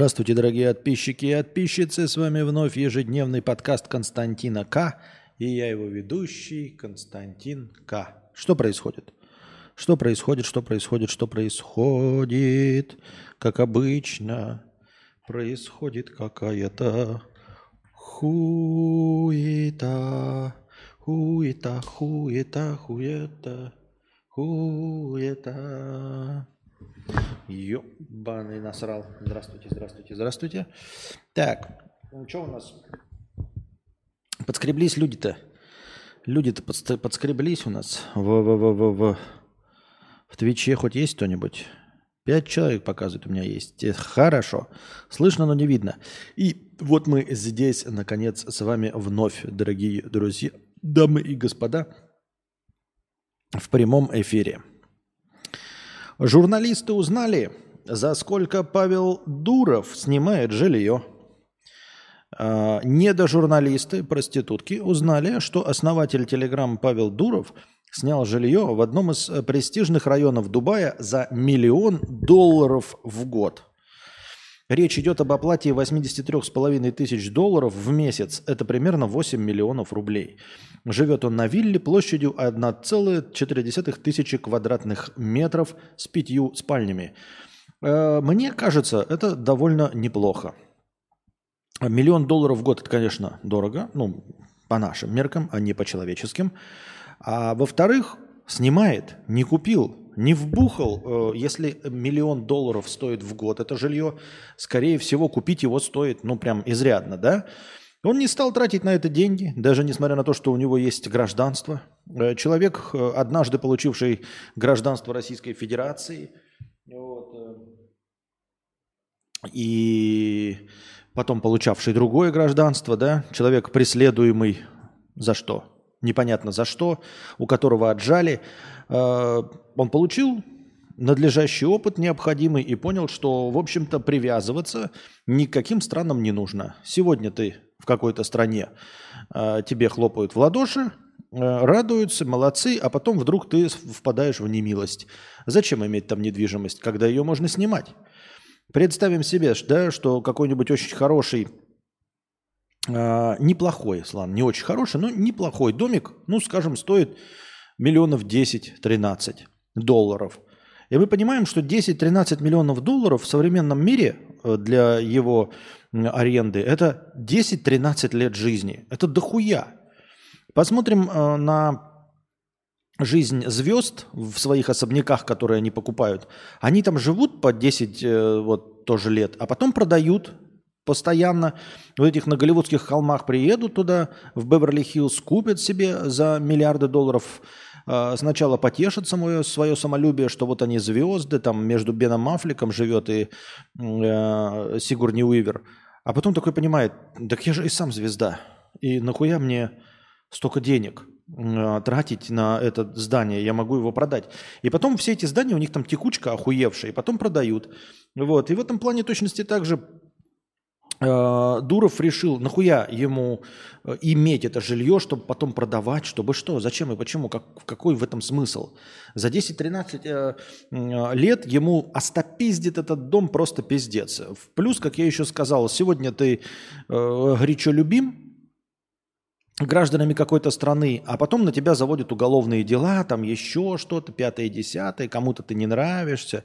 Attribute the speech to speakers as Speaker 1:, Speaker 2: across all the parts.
Speaker 1: Здравствуйте, дорогие подписчики и подписчицы. С вами вновь ежедневный подкаст Константина К. И я его ведущий Константин К. Что происходит? Что происходит, что происходит, что происходит? Как обычно, происходит какая-то хуета. Хуета, хуета, хуета, хуета. Ёбаный насрал. Здравствуйте, здравствуйте, здравствуйте. Так, ну что у нас? Подскреблись люди-то. Люди-то подскреблись у нас в, в, в, в, в, в Твиче хоть есть кто-нибудь? Пять человек показывает у меня есть. Хорошо. Слышно, но не видно. И вот мы здесь, наконец, с вами вновь, дорогие друзья, дамы и господа, в прямом эфире. Журналисты узнали, за сколько Павел Дуров снимает жилье. А, недожурналисты, проститутки узнали, что основатель Телеграм Павел Дуров снял жилье в одном из престижных районов Дубая за миллион долларов в год – Речь идет об оплате 83,5 тысяч долларов в месяц. Это примерно 8 миллионов рублей. Живет он на вилле площадью 1,4 тысячи квадратных метров с пятью спальнями. Э, мне кажется, это довольно неплохо. Миллион долларов в год – это, конечно, дорого. Ну, по нашим меркам, а не по человеческим. А во-вторых, снимает, не купил, не вбухал, э, если миллион долларов стоит в год это жилье, скорее всего, купить его стоит, ну, прям изрядно, да? Он не стал тратить на это деньги, даже несмотря на то, что у него есть гражданство. Э, человек, э, однажды получивший гражданство Российской Федерации, вот, и потом получавший другое гражданство, да, человек преследуемый за что? Непонятно за что, у которого отжали, Э, он получил надлежащий опыт необходимый и понял, что, в общем-то, привязываться никаким странам не нужно. Сегодня ты в какой-то стране, э, тебе хлопают в ладоши, э, радуются, молодцы, а потом вдруг ты впадаешь в немилость. Зачем иметь там недвижимость, когда ее можно снимать? Представим себе, да, что какой-нибудь очень хороший, э, неплохой, ладно, не очень хороший, но неплохой домик, ну, скажем, стоит миллионов 10-13 долларов. И мы понимаем, что 10-13 миллионов долларов в современном мире э, для его аренды – это 10-13 лет жизни. Это дохуя. Посмотрим э, на жизнь звезд в своих особняках, которые они покупают. Они там живут по 10 э, вот, тоже лет, а потом продают постоянно в этих на голливудских холмах приедут туда, в Беверли-Хиллз, купят себе за миллиарды долларов а, сначала потешат самое, свое самолюбие, что вот они звезды, там между Беном Аффлеком живет и э, Сигурни Уивер. А потом такой понимает, так я же и сам звезда. И нахуя мне столько денег э, тратить на это здание, я могу его продать. И потом все эти здания, у них там текучка охуевшая, и потом продают. Вот. И в этом плане точности также Э, Дуров решил, нахуя ему э, иметь это жилье, чтобы потом продавать, чтобы что, зачем и почему, как, какой в этом смысл? За 10-13 э, лет ему остопиздит этот дом просто пиздец. Плюс, как я еще сказал, сегодня ты горячо любим гражданами какой-то страны, а потом на тебя заводят уголовные дела, там еще что-то, пятое, десятое, кому-то ты не нравишься.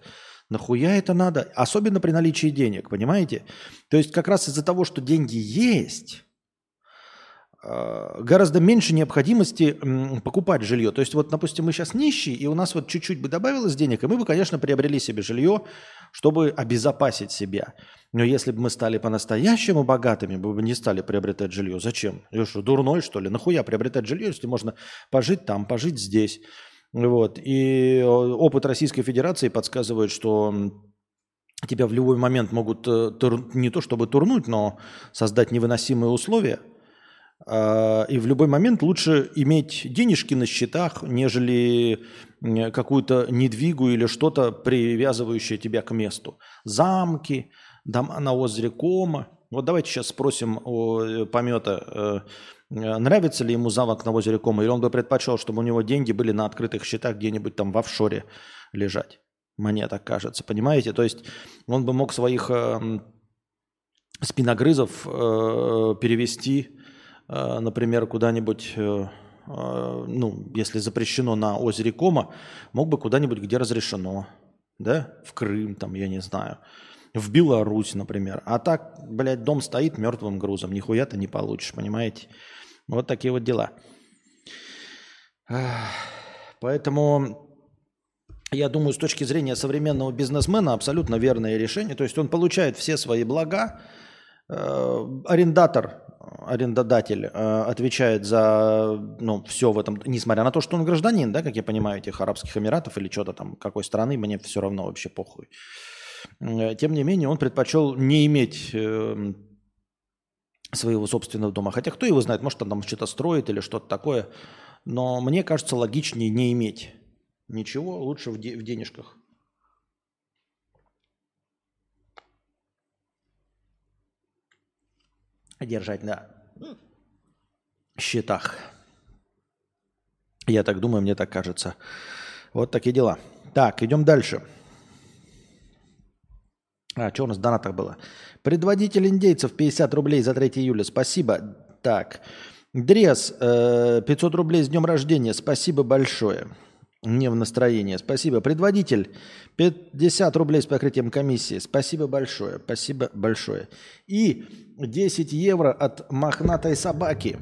Speaker 1: Нахуя это надо? Особенно при наличии денег, понимаете? То есть как раз из-за того, что деньги есть, э, гораздо меньше необходимости покупать жилье. То есть вот, допустим, мы сейчас нищие, и у нас вот чуть-чуть бы добавилось денег, и мы бы, конечно, приобрели себе жилье, чтобы обезопасить себя. Но если бы мы стали по-настоящему богатыми, мы бы не стали приобретать жилье. Зачем? Я что, дурной, что ли? Нахуя приобретать жилье, если можно пожить там, пожить здесь? Вот. И э, опыт Российской Федерации подсказывает, что тебя в любой момент могут э, не то чтобы турнуть, но создать невыносимые условия. А, и в любой момент лучше иметь денежки на счетах, нежели какую-то недвигу или что-то, привязывающее тебя к месту. Замки, дома на озере Кома. Вот давайте сейчас спросим у э, помета, нравится ли ему замок на озере Кома, или он бы предпочел, чтобы у него деньги были на открытых счетах где-нибудь там в офшоре лежать. Мне так кажется, понимаете? То есть он бы мог своих э, спиногрызов э, перевести, э, например, куда-нибудь, э, э, ну, если запрещено на озере Кома, мог бы куда-нибудь, где разрешено, да, в Крым, там, я не знаю, в Беларусь, например. А так, блядь, дом стоит мертвым грузом, нихуя ты не получишь, понимаете? Вот такие вот дела. Поэтому я думаю, с точки зрения современного бизнесмена абсолютно верное решение. То есть он получает все свои блага, э, арендатор, арендодатель э, отвечает за ну, все в этом, несмотря на то, что он гражданин, да, как я понимаю, этих Арабских Эмиратов или что-то там, какой страны, мне все равно вообще похуй. Э, тем не менее, он предпочел не иметь своего собственного дома. Хотя кто его знает, может, он там что-то строит или что-то такое. Но мне кажется, логичнее не иметь ничего, лучше в, де- в денежках. Держать на счетах. Я так думаю, мне так кажется. Вот такие дела. Так, идем дальше. А, что у нас в донатах было? Предводитель индейцев 50 рублей за 3 июля. Спасибо. Так. Дрес, 500 э, рублей с днем рождения. Спасибо большое. Не в настроении. Спасибо. Предводитель, 50 рублей с покрытием комиссии. Спасибо большое. Спасибо большое. И 10 евро от мохнатой собаки.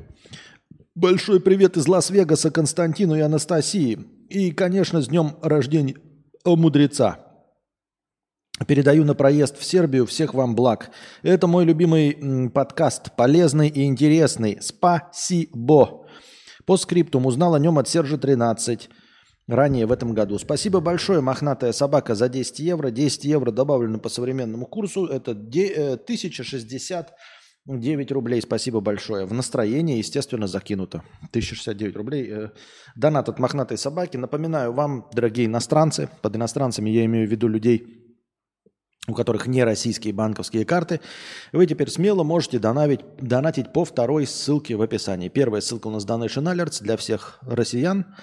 Speaker 1: Большой привет из Лас-Вегаса Константину и Анастасии. И, конечно, с днем рождения мудреца. Передаю на проезд в Сербию. Всех вам благ. Это мой любимый подкаст. Полезный и интересный. Спасибо. По скриптум узнал о нем от Сержа 13 ранее в этом году. Спасибо большое, мохнатая собака, за 10 евро. 10 евро добавлено по современному курсу. Это 1069 э, рублей. Спасибо большое. В настроении, естественно, закинуто. 1069 рублей. Э, донат от мохнатой собаки. Напоминаю вам, дорогие иностранцы, под иностранцами я имею в виду людей, у которых не российские банковские карты, вы теперь смело можете донавить, донатить по второй ссылке в описании. Первая ссылка у нас Donation Alerts для всех россиян.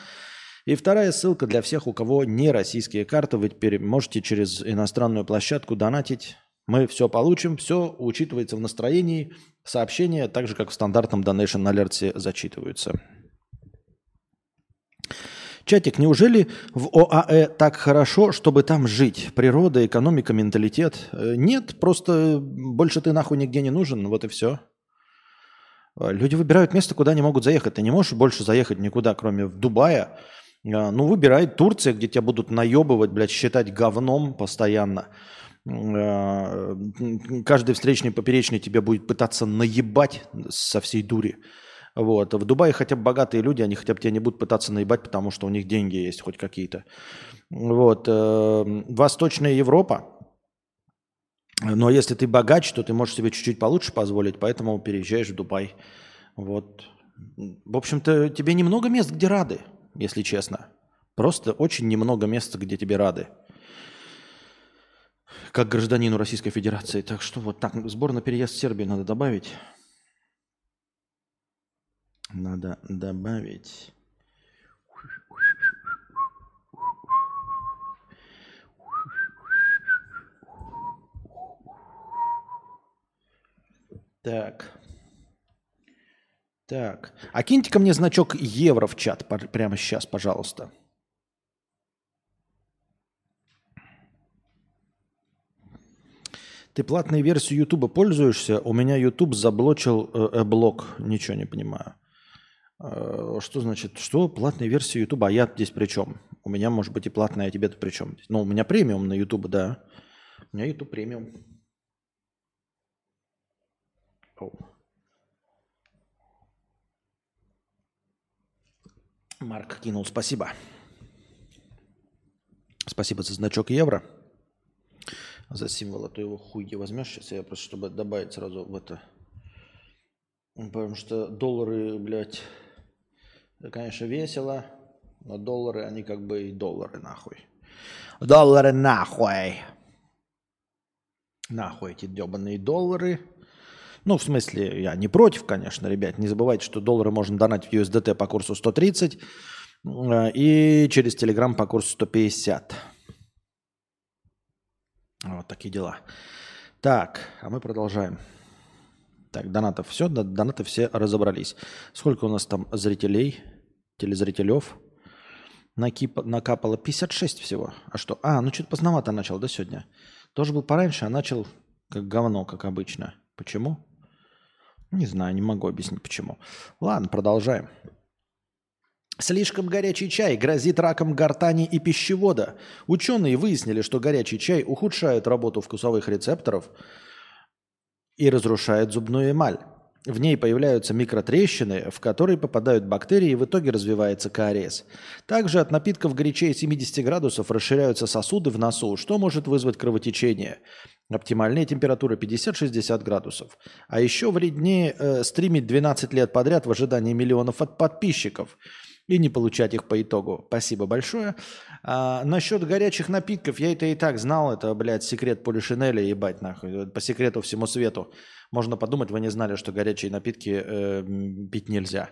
Speaker 1: И вторая ссылка для всех, у кого не российские карты. Вы теперь можете через иностранную площадку донатить. Мы все получим, все учитывается в настроении. Сообщения, так же как в стандартном Donation Alert зачитываются. Чатик, неужели в ОАЭ так хорошо, чтобы там жить? Природа, экономика, менталитет? Э, нет, просто больше ты нахуй нигде не нужен, вот и все. Люди выбирают место, куда они могут заехать. Ты не можешь больше заехать никуда, кроме в Дубая. А, ну, выбирай Турция, где тебя будут наебывать, блядь, считать говном постоянно. Каждый встречный поперечный тебе будет пытаться наебать со всей дури. Вот. В Дубае хотя бы богатые люди, они хотя бы тебя не будут пытаться наебать, потому что у них деньги есть хоть какие-то. Вот. Э, Восточная Европа. Но если ты богач, то ты можешь себе чуть-чуть получше позволить, поэтому переезжаешь в Дубай. Вот. В общем-то, тебе немного мест, где рады, если честно. Просто очень немного мест, где тебе рады. Как гражданину Российской Федерации. Так что вот так, сбор на переезд в Сербию надо добавить. Надо добавить. Так. Так. А киньте ко мне значок евро в чат прямо сейчас, пожалуйста. Ты платной версию Ютуба пользуешься? У меня YouTube заблочил э, блок. Ничего не понимаю. Э, что значит, что платная версия YouTube? А я здесь при чем? У меня может быть и платная, а тебе-то при чем? Ну, у меня премиум на YouTube, да. У меня YouTube премиум. Марк кинул, спасибо. Спасибо за значок евро. За символ, а то его хуй возьмешь сейчас. Я просто, чтобы добавить сразу в это. Потому что доллары, блядь, это, конечно, весело, но доллары, они как бы и доллары нахуй. Доллары нахуй. Нахуй эти дебаные доллары. Ну, в смысле, я не против, конечно, ребят. Не забывайте, что доллары можно донать в USDT по курсу 130 э, и через Telegram по курсу 150. Вот такие дела. Так, а мы продолжаем. Так, донатов все, донаты все разобрались. Сколько у нас там зрителей, телезрителев? Накип... Накапало 56 всего. А что? А, ну что-то поздновато начал, да, сегодня? Тоже был пораньше, а начал как говно, как обычно. Почему? Не знаю, не могу объяснить почему. Ладно, продолжаем. Слишком горячий чай грозит раком гортани и пищевода. Ученые выяснили, что горячий чай ухудшает работу вкусовых рецепторов и разрушает зубную эмаль. В ней появляются микротрещины, в которые попадают бактерии, и в итоге развивается кариес. Также от напитков горячее 70 градусов расширяются сосуды в носу, что может вызвать кровотечение. Оптимальная температура 50-60 градусов. А еще вреднее э, стримить 12 лет подряд в ожидании миллионов от подписчиков – и не получать их по итогу. Спасибо большое. А, насчет горячих напитков, я это и так знал, это, блядь, секрет Полишинеля, ебать, нахуй, по секрету всему свету. Можно подумать, вы не знали, что горячие напитки э, пить нельзя.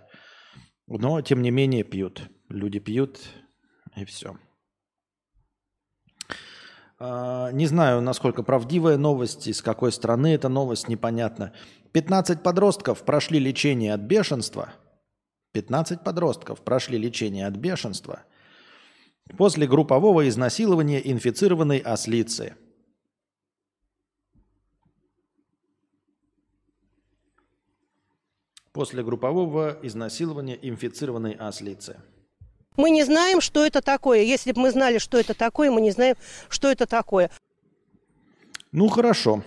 Speaker 1: Но, тем не менее, пьют. Люди пьют, и все. А, не знаю, насколько правдивая новость, из какой страны эта новость, непонятно. 15 подростков прошли лечение от бешенства – 15 подростков прошли лечение от бешенства после группового изнасилования инфицированной ослицы. После группового изнасилования инфицированной ослицы.
Speaker 2: Мы не знаем, что это такое. Если бы мы знали, что это такое, мы не знаем, что это такое.
Speaker 1: Ну хорошо.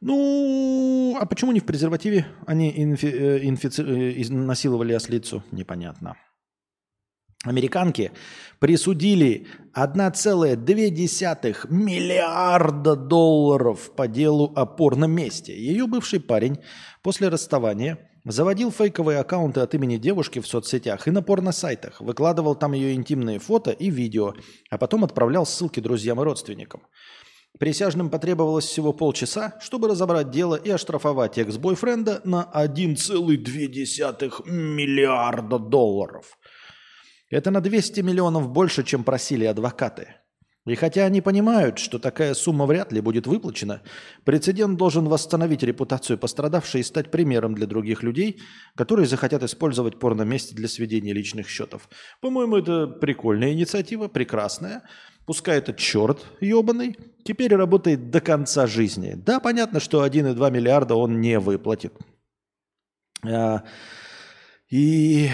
Speaker 1: Ну, а почему не в презервативе они инфи, э, инфици, э, насиловали ослицу? Непонятно. Американки присудили 1,2 миллиарда долларов по делу о порном месте. Ее бывший парень после расставания заводил фейковые аккаунты от имени девушки в соцсетях и на порно-сайтах, выкладывал там ее интимные фото и видео, а потом отправлял ссылки друзьям и родственникам. Присяжным потребовалось всего полчаса, чтобы разобрать дело и оштрафовать экс-бойфренда на 1,2 миллиарда долларов. Это на 200 миллионов больше, чем просили адвокаты. И хотя они понимают, что такая сумма вряд ли будет выплачена, прецедент должен восстановить репутацию пострадавшей и стать примером для других людей, которые захотят использовать порно-месте для сведения личных счетов. По-моему, это прикольная инициатива, прекрасная. Пускай этот черт ебаный теперь работает до конца жизни. Да, понятно, что 1,2 миллиарда он не выплатит. А, и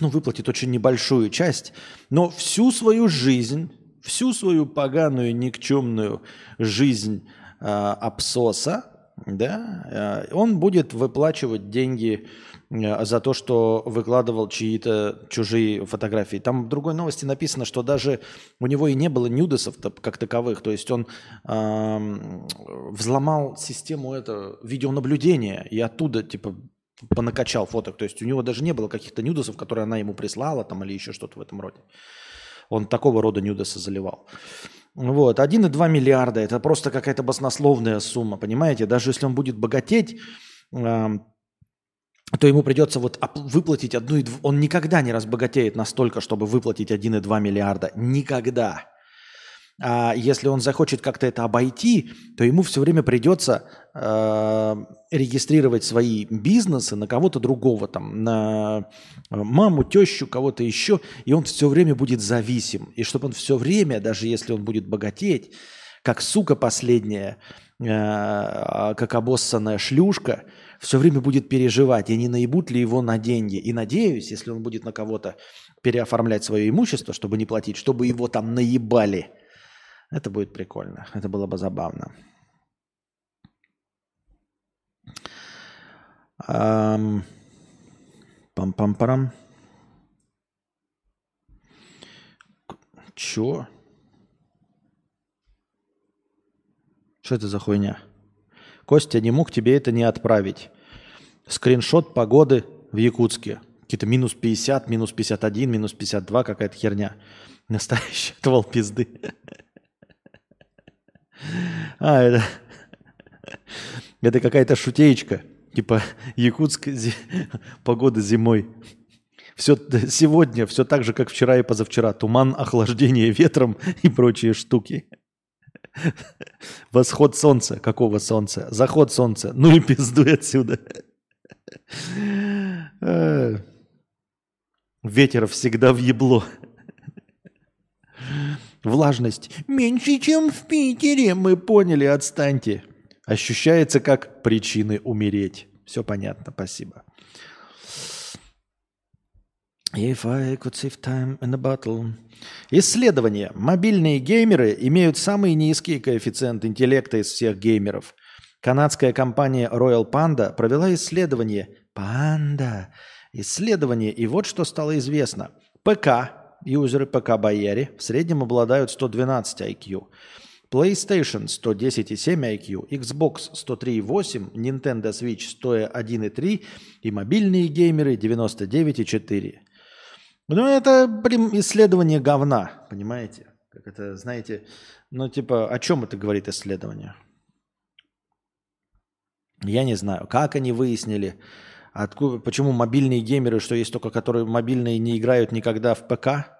Speaker 1: ну, выплатит очень небольшую часть, но всю свою жизнь, всю свою поганую, никчемную жизнь э, абсоса, да, э, он будет выплачивать деньги Э, за то, что выкладывал чьи-то чужие фотографии. Там в другой новости написано, что даже у него и не было нюдесов как таковых. То есть он э, взломал систему это, видеонаблюдения и оттуда типа понакачал фоток. То есть у него даже не было каких-то нюдесов, которые она ему прислала там или еще что-то в этом роде. Он такого рода нюдесы заливал. Вот, 1,2 миллиарда – это просто какая-то баснословная сумма, понимаете? Даже если он будет богатеть, э, то ему придется вот выплатить одну и дв... Он никогда не разбогатеет настолько, чтобы выплатить 1,2 миллиарда. Никогда. А если он захочет как-то это обойти, то ему все время придется э, регистрировать свои бизнесы на кого-то другого, там, на маму, тещу, кого-то еще, и он все время будет зависим. И чтобы он все время, даже если он будет богатеть, как сука последняя, э, как обоссанная шлюшка – все время будет переживать, и не наебут ли его на деньги. И надеюсь, если он будет на кого-то переоформлять свое имущество, чтобы не платить, чтобы его там наебали. Это будет прикольно. Это было бы забавно. Ам... Пам-пам-парам. Чё? Что это за хуйня? Костя, не мог тебе это не отправить. Скриншот погоды в Якутске. Какие-то минус 50, минус 51, минус 52, какая-то херня. Настоящий отвал пизды. А, это... Это какая-то шутеечка. Типа Якутск, зи... погода зимой. Все сегодня, все так же, как вчера и позавчера. Туман, охлаждение ветром и прочие штуки. Восход солнца. Какого солнца? Заход солнца. Ну и пиздуй отсюда. Э. Ветер всегда в ебло. Влажность меньше, чем в Питере. Мы поняли, отстаньте. Ощущается как причины умереть. Все понятно, спасибо. If I could save time in a bottle. Исследование. Мобильные геймеры имеют самый низкий коэффициент интеллекта из всех геймеров. Канадская компания Royal Panda провела исследование. Панда. Исследование. И вот что стало известно. ПК, юзеры ПК Бояре, в среднем обладают 112 IQ. PlayStation 110,7 IQ, Xbox 103,8, Nintendo Switch 101,3 и мобильные геймеры 99,4. Ну, это, блин, исследование говна, понимаете? Как это, знаете, ну, типа, о чем это говорит исследование? Я не знаю, как они выяснили, откуда, почему мобильные геймеры, что есть только которые мобильные не играют никогда в ПК.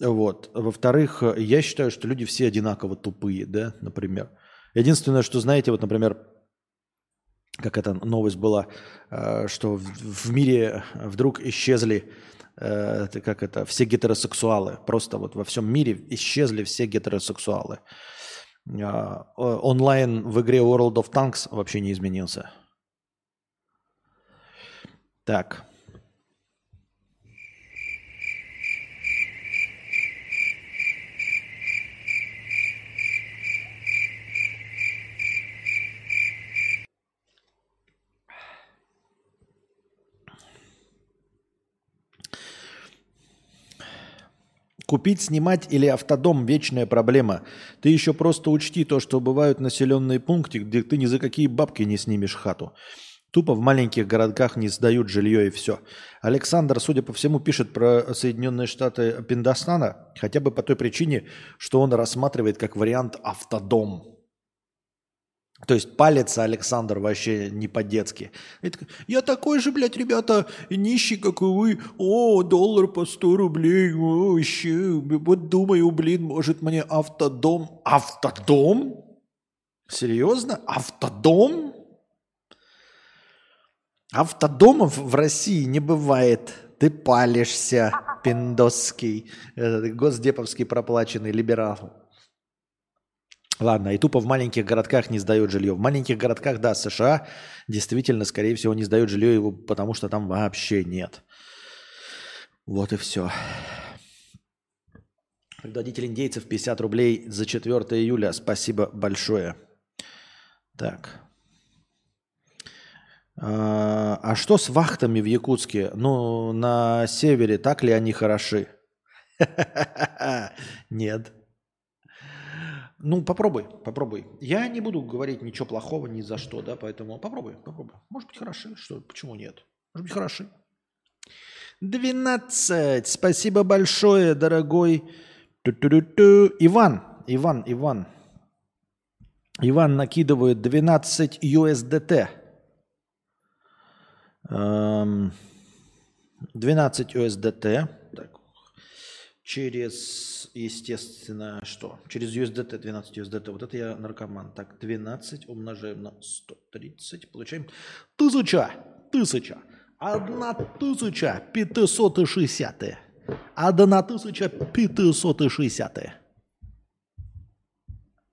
Speaker 1: Вот. Во-вторых, я считаю, что люди все одинаково тупые, да, например. Единственное, что знаете, вот, например, как эта новость была, э, что в мире вдруг исчезли э, как это, все гетеросексуалы. Просто вот во всем мире исчезли все гетеросексуалы. Э, онлайн в игре World of Tanks вообще не изменился. Так. Купить, снимать или автодом – вечная проблема. Ты еще просто учти то, что бывают населенные пункты, где ты ни за какие бабки не снимешь хату. Тупо в маленьких городках не сдают жилье и все. Александр, судя по всему, пишет про Соединенные Штаты Пиндостана, хотя бы по той причине, что он рассматривает как вариант автодом. То есть палится Александр вообще не по-детски. Я такой же, блядь, ребята, нищий, как и вы. О, доллар по 100 рублей. О, вообще. Вот думаю, блин, может мне автодом. Автодом? Серьезно? Автодом? Автодомов в России не бывает. Ты палишься, пиндосский, госдеповский проплаченный либерал. Ладно, и тупо в маленьких городках не сдают жилье. В маленьких городках, да, США действительно, скорее всего, не сдают жилье, его, потому что там вообще нет. Вот и все. Предводитель индейцев 50 рублей за 4 июля. Спасибо большое. Так. А, а что с вахтами в Якутске? Ну, на севере так ли они хороши? Нет. Ну, попробуй, попробуй. Я не буду говорить ничего плохого ни за что, да, поэтому попробуй, попробуй. Может быть, хороши, что, почему нет? Может быть, хороши. 12. Спасибо большое, дорогой Ту-ту-ту-ту. Иван, Иван, Иван. Иван накидывает 12 USDT. 12 USDT. Через естественно, что? Через USDT, 12 USDT. Вот это я наркоман. Так, 12 умножаем на 130. Получаем тысяча. Тысяча. Одна тысяча пятьсот шестьдесят. Одна тысяча пятьсот шестьдесят.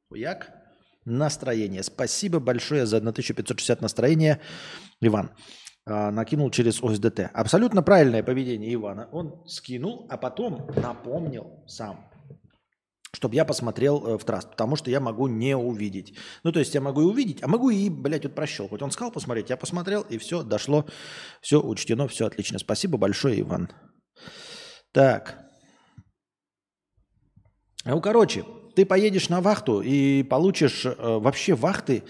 Speaker 1: Хуяк. Настроение. Спасибо большое за 1560 настроения, Иван. А, накинул через ОСДТ. Абсолютно правильное поведение Ивана. Он скинул, а потом напомнил сам чтобы я посмотрел э, в траст, потому что я могу не увидеть. Ну, то есть я могу и увидеть, а могу и, блядь, вот прощелкать. Он сказал посмотреть, я посмотрел, и все, дошло, все учтено, все отлично. Спасибо большое, Иван. Так. Ну, короче, ты поедешь на вахту и получишь э, вообще вахты,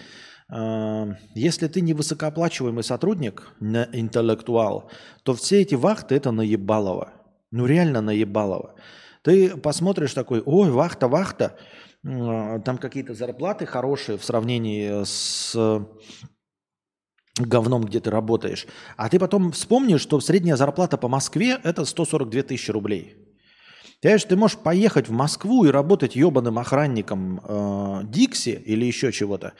Speaker 1: если ты не высокооплачиваемый сотрудник, не интеллектуал, то все эти вахты это наебалово. Ну, реально наебалово. Ты посмотришь такой, ой, вахта, вахта, там какие-то зарплаты хорошие в сравнении с говном, где ты работаешь. А ты потом вспомнишь, что средняя зарплата по Москве – это 142 тысячи рублей. Понимаешь, ты можешь поехать в Москву и работать ебаным охранником э, Дикси или еще чего-то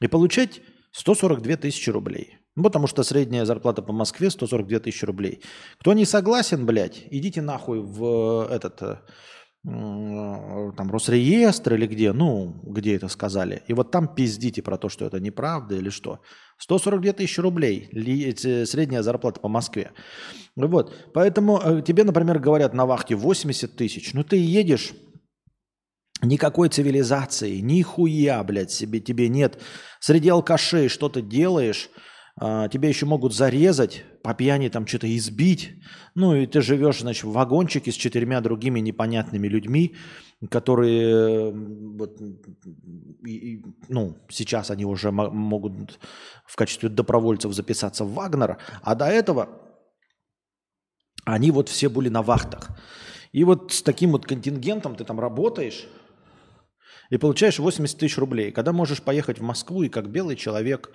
Speaker 1: и получать 142 тысячи рублей. Ну, потому что средняя зарплата по Москве 142 тысячи рублей. Кто не согласен, блядь, идите нахуй в этот э, там Росреестр или где, ну, где это сказали. И вот там пиздите про то, что это неправда или что. 142 тысячи рублей средняя зарплата по Москве. Вот. Поэтому э, тебе, например, говорят на вахте 80 тысяч. Ну, ты едешь Никакой цивилизации, нихуя, блядь, себе тебе нет. Среди алкашей что то делаешь, а, тебя еще могут зарезать, по пьяни там что-то избить. Ну и ты живешь, значит, в вагончике с четырьмя другими непонятными людьми, которые, вот, и, и, ну, сейчас они уже могут в качестве добровольцев записаться в Вагнер, а до этого они вот все были на вахтах. И вот с таким вот контингентом ты там работаешь, и получаешь 80 тысяч рублей. Когда можешь поехать в Москву и как белый человек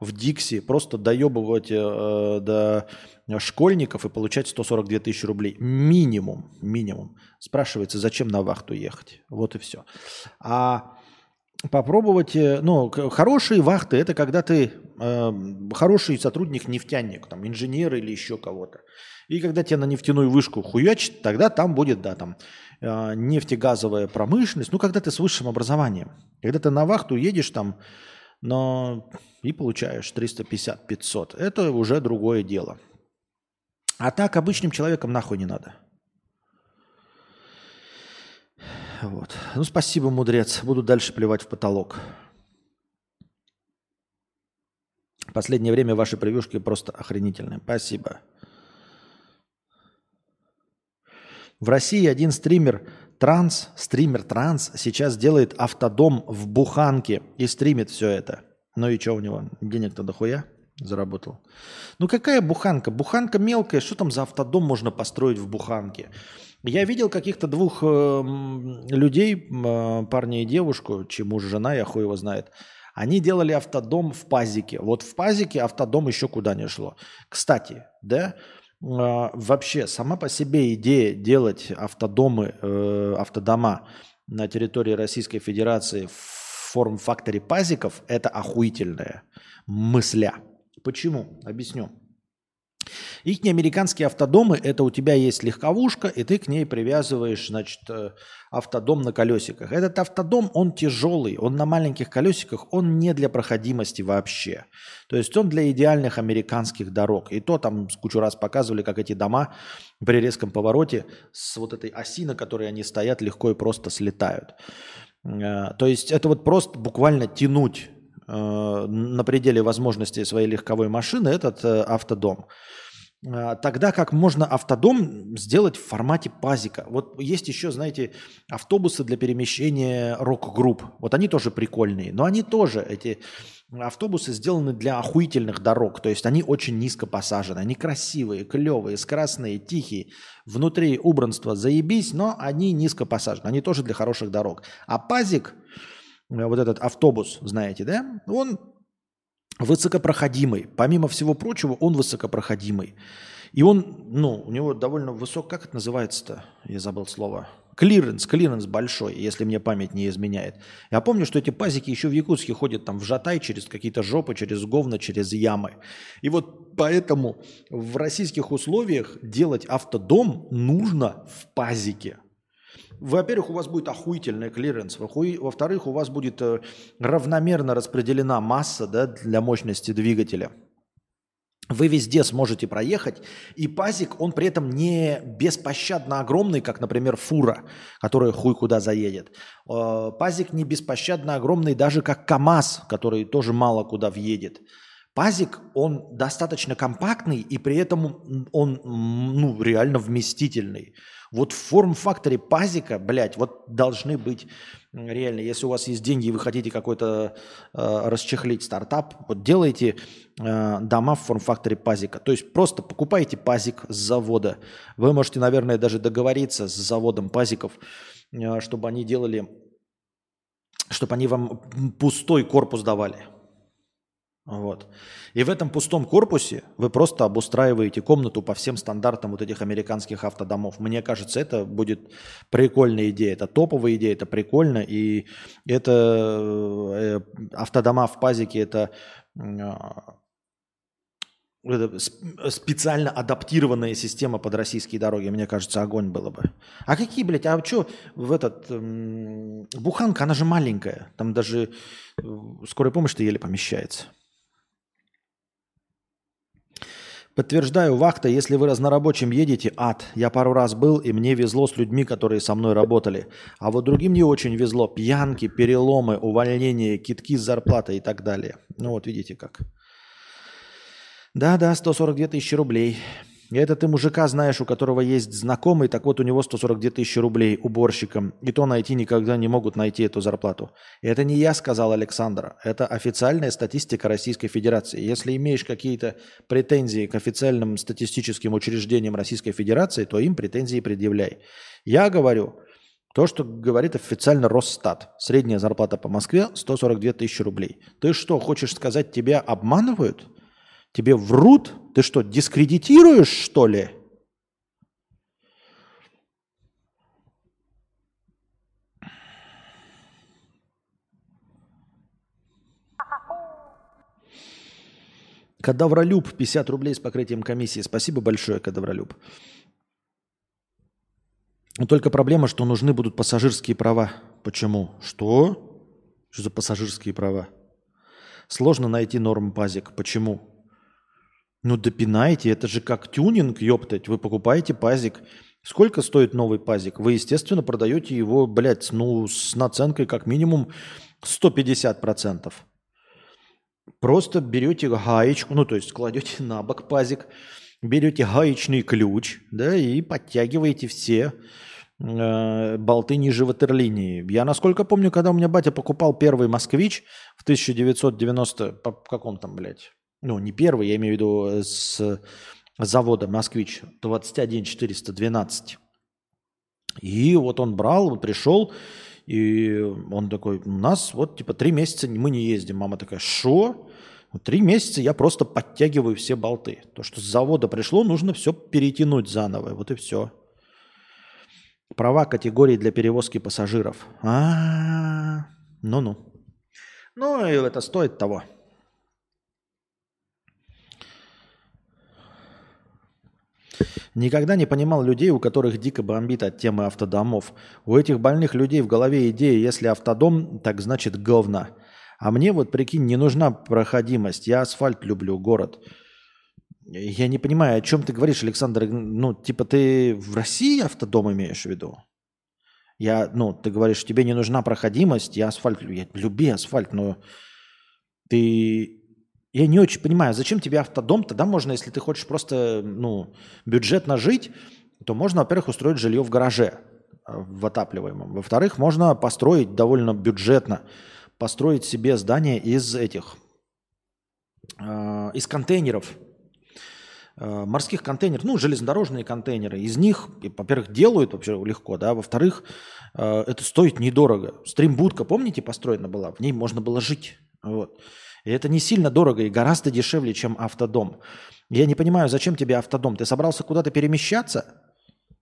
Speaker 1: в Дикси просто доебывать э, до школьников и получать 142 тысячи рублей. Минимум, минимум. Спрашивается, зачем на вахту ехать? Вот и все. А попробовать, э, ну, хорошие вахты, это когда ты э, хороший сотрудник, нефтяник, там, инженер или еще кого-то. И когда тебя на нефтяную вышку хуячит, тогда там будет, да, там, э, нефтегазовая промышленность, ну, когда ты с высшим образованием. Когда ты на вахту едешь там, но и получаешь 350-500. Это уже другое дело. А так обычным человеком нахуй не надо. Вот. Ну, спасибо, мудрец. Буду дальше плевать в потолок. Последнее время ваши превьюшки просто охренительные. Спасибо. В России один стример транс, стример транс сейчас делает автодом в Буханке и стримит все это. Ну и что у него? Денег-то дохуя заработал. Ну какая буханка? Буханка мелкая. Что там за автодом можно построить в Буханке? Я видел каких-то двух э, людей, э, парня и девушку, чей муж, жена, я хуй его знает. Они делали автодом в Пазике. Вот в Пазике автодом еще куда не шло. Кстати, да, а, вообще сама по себе идея делать автодомы, э, автодома на территории Российской Федерации в форм-факторе пазиков – это охуительная мысля. Почему? Объясню. Их американские автодомы – это у тебя есть легковушка, и ты к ней привязываешь, значит, э, автодом на колесиках. Этот автодом, он тяжелый, он на маленьких колесиках, он не для проходимости вообще. То есть он для идеальных американских дорог. И то там кучу раз показывали, как эти дома при резком повороте с вот этой оси, на которой они стоят, легко и просто слетают. Э, то есть это вот просто буквально тянуть на пределе возможностей своей легковой машины этот автодом. А, тогда как можно автодом сделать в формате пазика. Вот есть еще, знаете, автобусы для перемещения рок-групп. Вот они тоже прикольные. Но они тоже, эти автобусы сделаны для охуительных дорог. То есть они очень низко посажены. Они красивые, клевые, скоростные, тихие. Внутри убранства заебись, но они низко посажены. Они тоже для хороших дорог. А пазик, э, вот этот автобус, знаете, да, он высокопроходимый. Помимо всего прочего, он высокопроходимый. И он, ну, у него довольно высок, как это называется-то? Я забыл слово. Клиренс, клиренс большой, если мне память не изменяет. Я помню, что эти пазики еще в Якутске ходят там в жатай через какие-то жопы, через говно, через ямы. И вот поэтому в российских условиях делать автодом нужно в пазике. Во-первых, у вас будет охуительный клиренс. Во-вторых, у вас будет э, равномерно распределена масса да, для мощности двигателя. Вы везде сможете проехать, и пазик, он при этом не беспощадно огромный, как, например, фура, которая хуй куда заедет. Э, пазик не беспощадно огромный даже как КАМАЗ, который тоже мало куда въедет. Пазик, он достаточно компактный, и при этом он ну, реально вместительный. Вот в форм-факторе пазика, блядь, вот должны быть реально, если у вас есть деньги и вы хотите какой-то э, расчехлить стартап, вот делайте э, дома в форм-факторе пазика. То есть просто покупайте пазик с завода. Вы можете, наверное, даже договориться с заводом пазиков, э, чтобы они делали, чтобы они вам пустой корпус давали. Вот. И в этом пустом корпусе вы просто обустраиваете комнату по всем стандартам вот этих американских автодомов. Мне кажется, это будет прикольная идея. Это топовая идея, это прикольно. И это э, автодома в пазике, это а, это специально адаптированная система под российские дороги, мне кажется, огонь было бы. А какие, блядь, а что в этот... Эм, буханка, она же маленькая. Там даже э, скорая помощь-то еле помещается. Подтверждаю, вахта, если вы разнорабочим едете, ад. Я пару раз был, и мне везло с людьми, которые со мной работали. А вот другим не очень везло. Пьянки, переломы, увольнения, китки с зарплатой и так далее. Ну вот видите как. Да-да, 142 тысячи рублей. И это ты мужика знаешь, у которого есть знакомый, так вот у него 142 тысячи рублей уборщиком. И то найти никогда не могут найти эту зарплату. И это не я сказал Александр. Это официальная статистика Российской Федерации. Если имеешь какие-то претензии к официальным статистическим учреждениям Российской Федерации, то им претензии предъявляй. Я говорю то, что говорит официально Росстат. Средняя зарплата по Москве 142 тысячи рублей. Ты что, хочешь сказать, тебя обманывают? Тебе врут? Ты что, дискредитируешь, что ли? Кадавролюб, 50 рублей с покрытием комиссии. Спасибо большое, Кадавролюб. Но только проблема, что нужны будут пассажирские права. Почему? Что? Что за пассажирские права? Сложно найти норм пазик. Почему? Ну допинайте, это же как тюнинг, ёптать. Вы покупаете пазик. Сколько стоит новый пазик? Вы, естественно, продаете его, блядь, ну, с наценкой как минимум 150%. Просто берете гаечку, ну, то есть кладете на бок пазик, берете гаечный ключ, да, и подтягиваете все э, болты ниже ватерлинии. Я, насколько помню, когда у меня батя покупал первый «Москвич» в 1990, по каком там, блядь, ну, не первый, я имею в виду э, с завода «Москвич» 21412. И вот он брал, он пришел, и он такой, у нас вот типа три месяца мы не ездим. Мама такая, что? Три месяца я просто подтягиваю все болты. То, что с завода пришло, нужно все перетянуть заново. Вот и все. Права категории для перевозки пассажиров. А, ну-ну. Ну, и это стоит того. Никогда не понимал людей, у которых дико бомбит от темы автодомов. У этих больных людей в голове идея, если автодом, так значит говно. А мне вот, прикинь, не нужна проходимость. Я асфальт люблю, город. Я не понимаю, о чем ты говоришь, Александр. Ну, типа ты в России автодом имеешь в виду? Я, ну, ты говоришь, тебе не нужна проходимость, я асфальт, я люби асфальт, но ты я не очень понимаю, зачем тебе автодом? Тогда можно, если ты хочешь просто ну, бюджетно жить, то можно, во-первых, устроить жилье в гараже э, в отапливаемом. Во-вторых, можно построить довольно бюджетно, построить себе здание из этих, э, из контейнеров, э, морских контейнеров, ну, железнодорожные контейнеры. Из них, во-первых, делают вообще легко, да, во-вторых, э, это стоит недорого. Стримбудка, помните, построена была? В ней можно было жить. Вот. И это не сильно дорого и гораздо дешевле, чем автодом. Я не понимаю, зачем тебе автодом? Ты собрался куда-то перемещаться?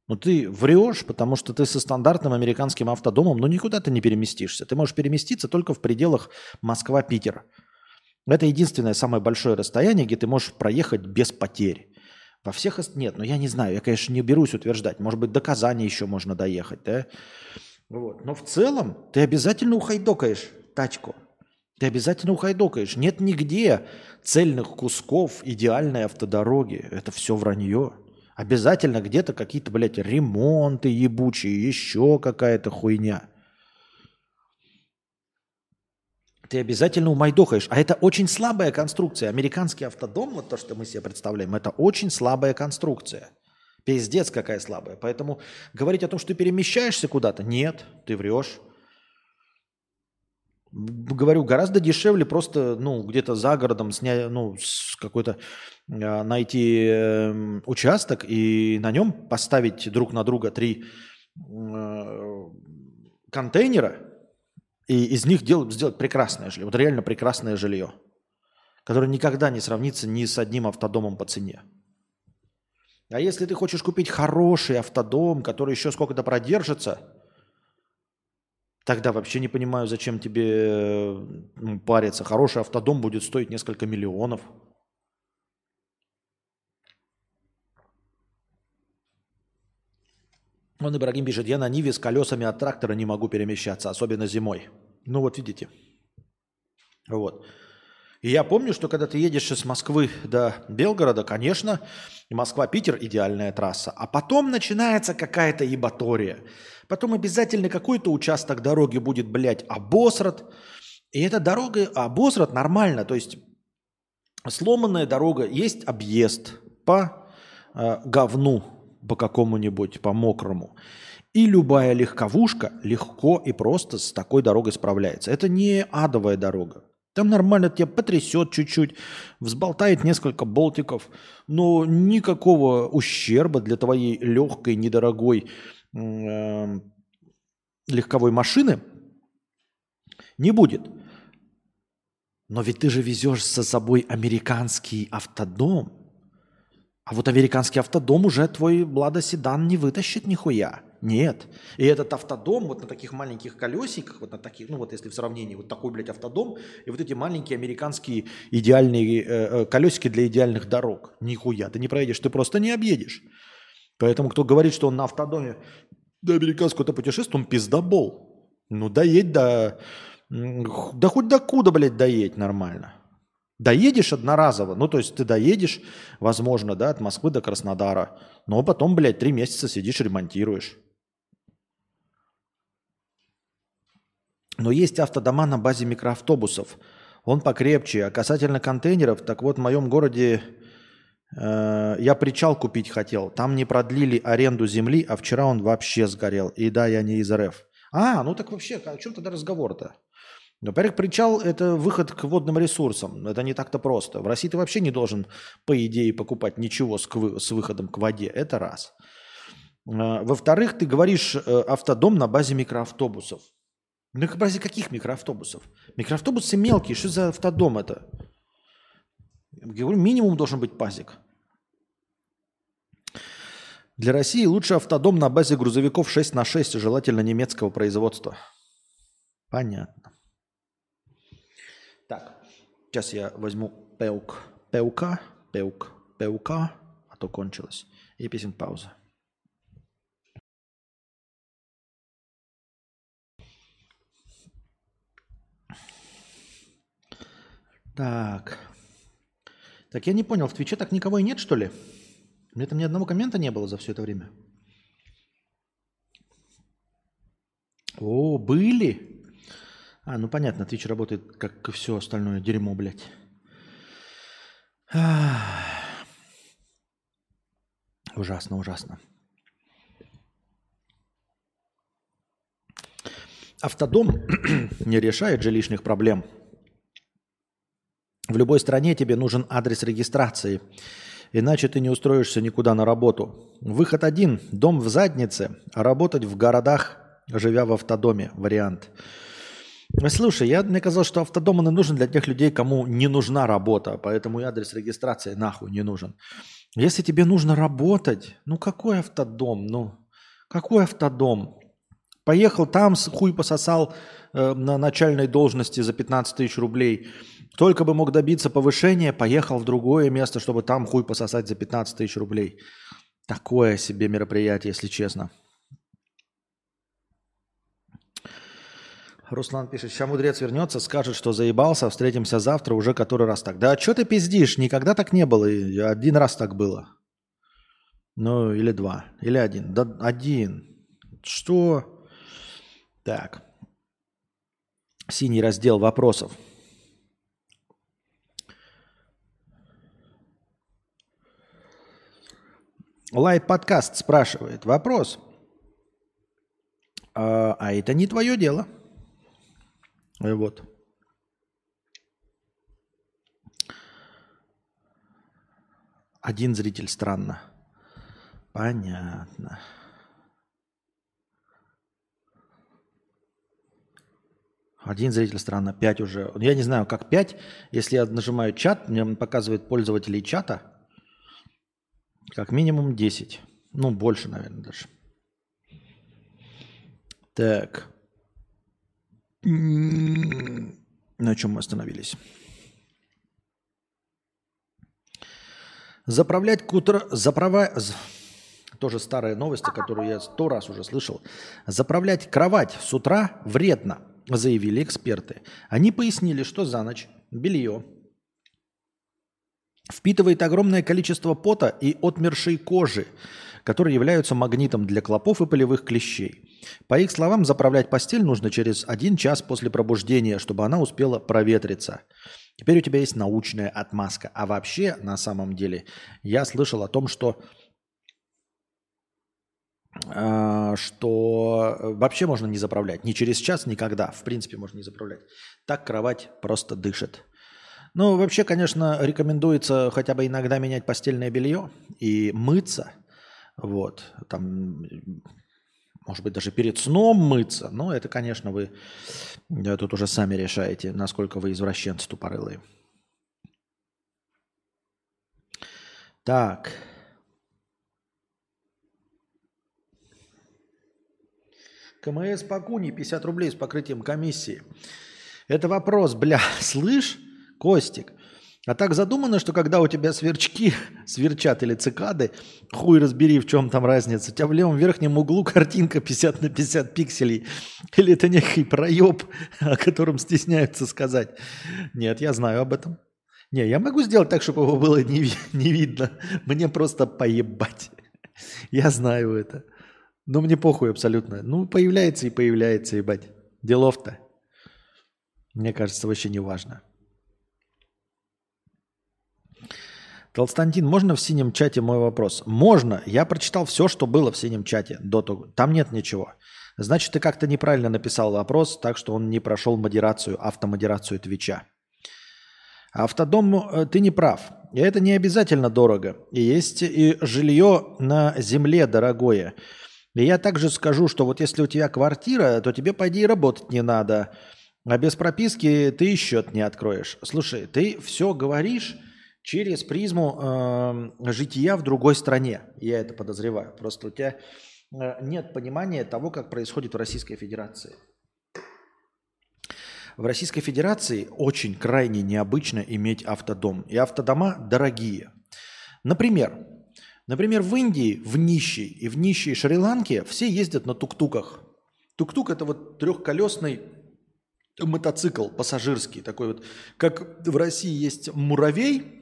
Speaker 1: Ну ты врешь, потому что ты со стандартным американским автодомом, ну никуда ты не переместишься. Ты можешь переместиться только в пределах Москва-Питер. Это единственное самое большое расстояние, где ты можешь проехать без потерь. Во всех нет, но я не знаю, я, конечно, не берусь утверждать. Может быть, до Казани еще можно доехать, да? Вот. Но в целом ты обязательно ухайдокаешь тачку. Ты обязательно ухайдокаешь. Нет нигде цельных кусков идеальной автодороги. Это все вранье. Обязательно где-то какие-то, блядь, ремонты ебучие, еще какая-то хуйня. Ты обязательно умайдохаешь. А это очень слабая конструкция. Американский автодом, вот то, что мы себе представляем, это очень слабая конструкция. Пиздец какая слабая. Поэтому говорить о том, что ты перемещаешься куда-то, нет, ты врешь. Говорю, гораздо дешевле просто, ну, где-то за городом снять, ну, какой-то э, найти э, участок и на нем поставить друг на друга три э, контейнера и из них делать, сделать прекрасное жилье. Вот реально прекрасное жилье который никогда не сравнится ни с одним автодомом по цене. А если ты хочешь купить хороший автодом, который еще сколько-то продержится, тогда вообще не понимаю, зачем тебе ну, париться. Хороший автодом будет стоить несколько миллионов. Он Ибрагим пишет, я на Ниве с колесами от трактора не могу перемещаться, особенно зимой. Ну вот видите. Вот. И я помню, что когда ты едешь из Москвы до Белгорода, конечно, Москва-Питер идеальная трасса. А потом начинается какая-то ебатория. Потом обязательно какой-то участок дороги будет, блядь, обосрат. И эта дорога обосрат нормально. То есть сломанная дорога, есть объезд по э, говну по какому-нибудь, по мокрому. И любая легковушка легко и просто с такой дорогой справляется. Это не адовая дорога. Там нормально тебя потрясет чуть-чуть, взболтает несколько болтиков, но никакого ущерба для твоей легкой, недорогой э, легковой машины не будет. Но ведь ты же везешь за собой американский автодом. А вот американский автодом уже твой Лада Седан не вытащит нихуя. Нет. И этот автодом вот на таких маленьких колесиках, вот на таких, ну вот если в сравнении, вот такой, блядь, автодом, и вот эти маленькие американские идеальные э, э, колесики для идеальных дорог. Нихуя, ты не проедешь, ты просто не объедешь. Поэтому кто говорит, что он на автодоме до американского-то путешествия, он пиздобол. Ну, доедь до... Да хоть до куда, блядь, доедь нормально. Доедешь одноразово, ну, то есть ты доедешь, возможно, да, от Москвы до Краснодара, но потом, блядь, три месяца сидишь, ремонтируешь. Но есть автодома на базе микроавтобусов. Он покрепче. А касательно контейнеров, так вот в моем городе э, я причал купить хотел. Там не продлили аренду земли, а вчера он вообще сгорел. И да, я не из РФ. А, ну так вообще, о чем тогда разговор-то? Во-первых, причал – это выход к водным ресурсам. Это не так-то просто. В России ты вообще не должен, по идее, покупать ничего с, с выходом к воде. Это раз. А, во-вторых, ты говоришь э, автодом на базе микроавтобусов. На базе каких микроавтобусов? Микроавтобусы мелкие. Что за автодом это? Я говорю, минимум должен быть пазик. Для России лучше автодом на базе грузовиков 6 на 6, желательно немецкого производства. Понятно. Так, сейчас я возьму пеук, пеука, пеук, пеука, а то кончилось. И песен пауза. Так. Так я не понял, в Твиче так никого и нет, что ли? У меня там ни одного коммента не было за все это время. О, были? А, ну понятно, Twitch работает как и все остальное дерьмо, блядь. Ужасно, ужасно. Автодом не решает же лишних проблем. В любой стране тебе нужен адрес регистрации, иначе ты не устроишься никуда на работу. Выход один – дом в заднице, а работать в городах, живя в автодоме – вариант – Слушай, я, мне казалось, что автодом он нужен для тех людей, кому не нужна работа, поэтому и адрес регистрации нахуй не нужен. Если тебе нужно работать, ну какой автодом? Ну, какой автодом? Поехал там, хуй пососал э, на начальной должности за 15 тысяч рублей. Только бы мог добиться повышения, поехал в другое место, чтобы там хуй пососать за 15 тысяч рублей. Такое себе мероприятие, если честно. Руслан пишет, сейчас мудрец вернется, скажет, что заебался, встретимся завтра уже который раз так. Да что ты пиздишь? Никогда так не было. Один раз так было. Ну, или два. Или один. Да один. Что? Так. Синий раздел вопросов. Лайт подкаст спрашивает. Вопрос. А, а это не твое дело. И вот. Один зритель странно. Понятно. Один зритель странно, пять уже. Я не знаю, как пять. Если я нажимаю чат, мне показывает пользователей чата. Как минимум 10. Ну, больше, наверное, даже. Так. На чем мы остановились? Заправлять кутер... Заправа... Тоже старые новости, которые я сто раз уже слышал. Заправлять кровать с утра вредно, заявили эксперты. Они пояснили, что за ночь белье впитывает огромное количество пота и отмершей кожи, которые являются магнитом для клопов и полевых клещей. По их словам, заправлять постель нужно через один час после пробуждения, чтобы она успела проветриться. Теперь у тебя есть научная отмазка. А вообще, на самом деле, я слышал о том, что а, что вообще можно не заправлять. Ни через час, никогда. В принципе, можно не заправлять. Так кровать просто дышит. Ну, вообще, конечно, рекомендуется хотя бы иногда менять постельное белье и мыться. Вот. Там может быть, даже перед сном мыться. Но это, конечно, вы да, тут уже сами решаете, насколько вы извращенцы тупорылые. Так. КМС по Куни 50 рублей с покрытием комиссии. Это вопрос, бля, слышь, Костик, а так задумано, что когда у тебя сверчки сверчат или цикады, хуй разбери, в чем там разница. У тебя в левом верхнем углу картинка 50 на 50 пикселей. Или это некий проеб, о котором стесняются сказать. Нет, я знаю об этом. Не, я могу сделать так, чтобы его было не, не видно. Мне просто поебать. Я знаю это. Но мне похуй абсолютно. Ну, появляется и появляется, ебать. Делов-то. Мне кажется, вообще не важно. Толстантин, можно в синем чате мой вопрос? Можно. Я прочитал все, что было в синем чате до того. Там нет ничего. Значит, ты как-то неправильно написал вопрос, так что он не прошел модерацию, автомодерацию Твича. Автодом, э, ты не прав. И это не обязательно дорого. И есть и жилье на земле дорогое. И я также скажу, что вот если у тебя квартира, то тебе пойди работать не надо. А без прописки ты счет не откроешь. Слушай, ты все говоришь через призму э, жития в другой стране. Я это подозреваю. Просто у тебя э, нет понимания того, как происходит в Российской Федерации. В Российской Федерации очень крайне необычно иметь автодом. И автодома дорогие. Например, например, в Индии, в нищей и в нищей Шри-Ланке все ездят на тук-туках. Тук-тук – это вот трехколесный мотоцикл пассажирский, такой вот, как в России есть муравей,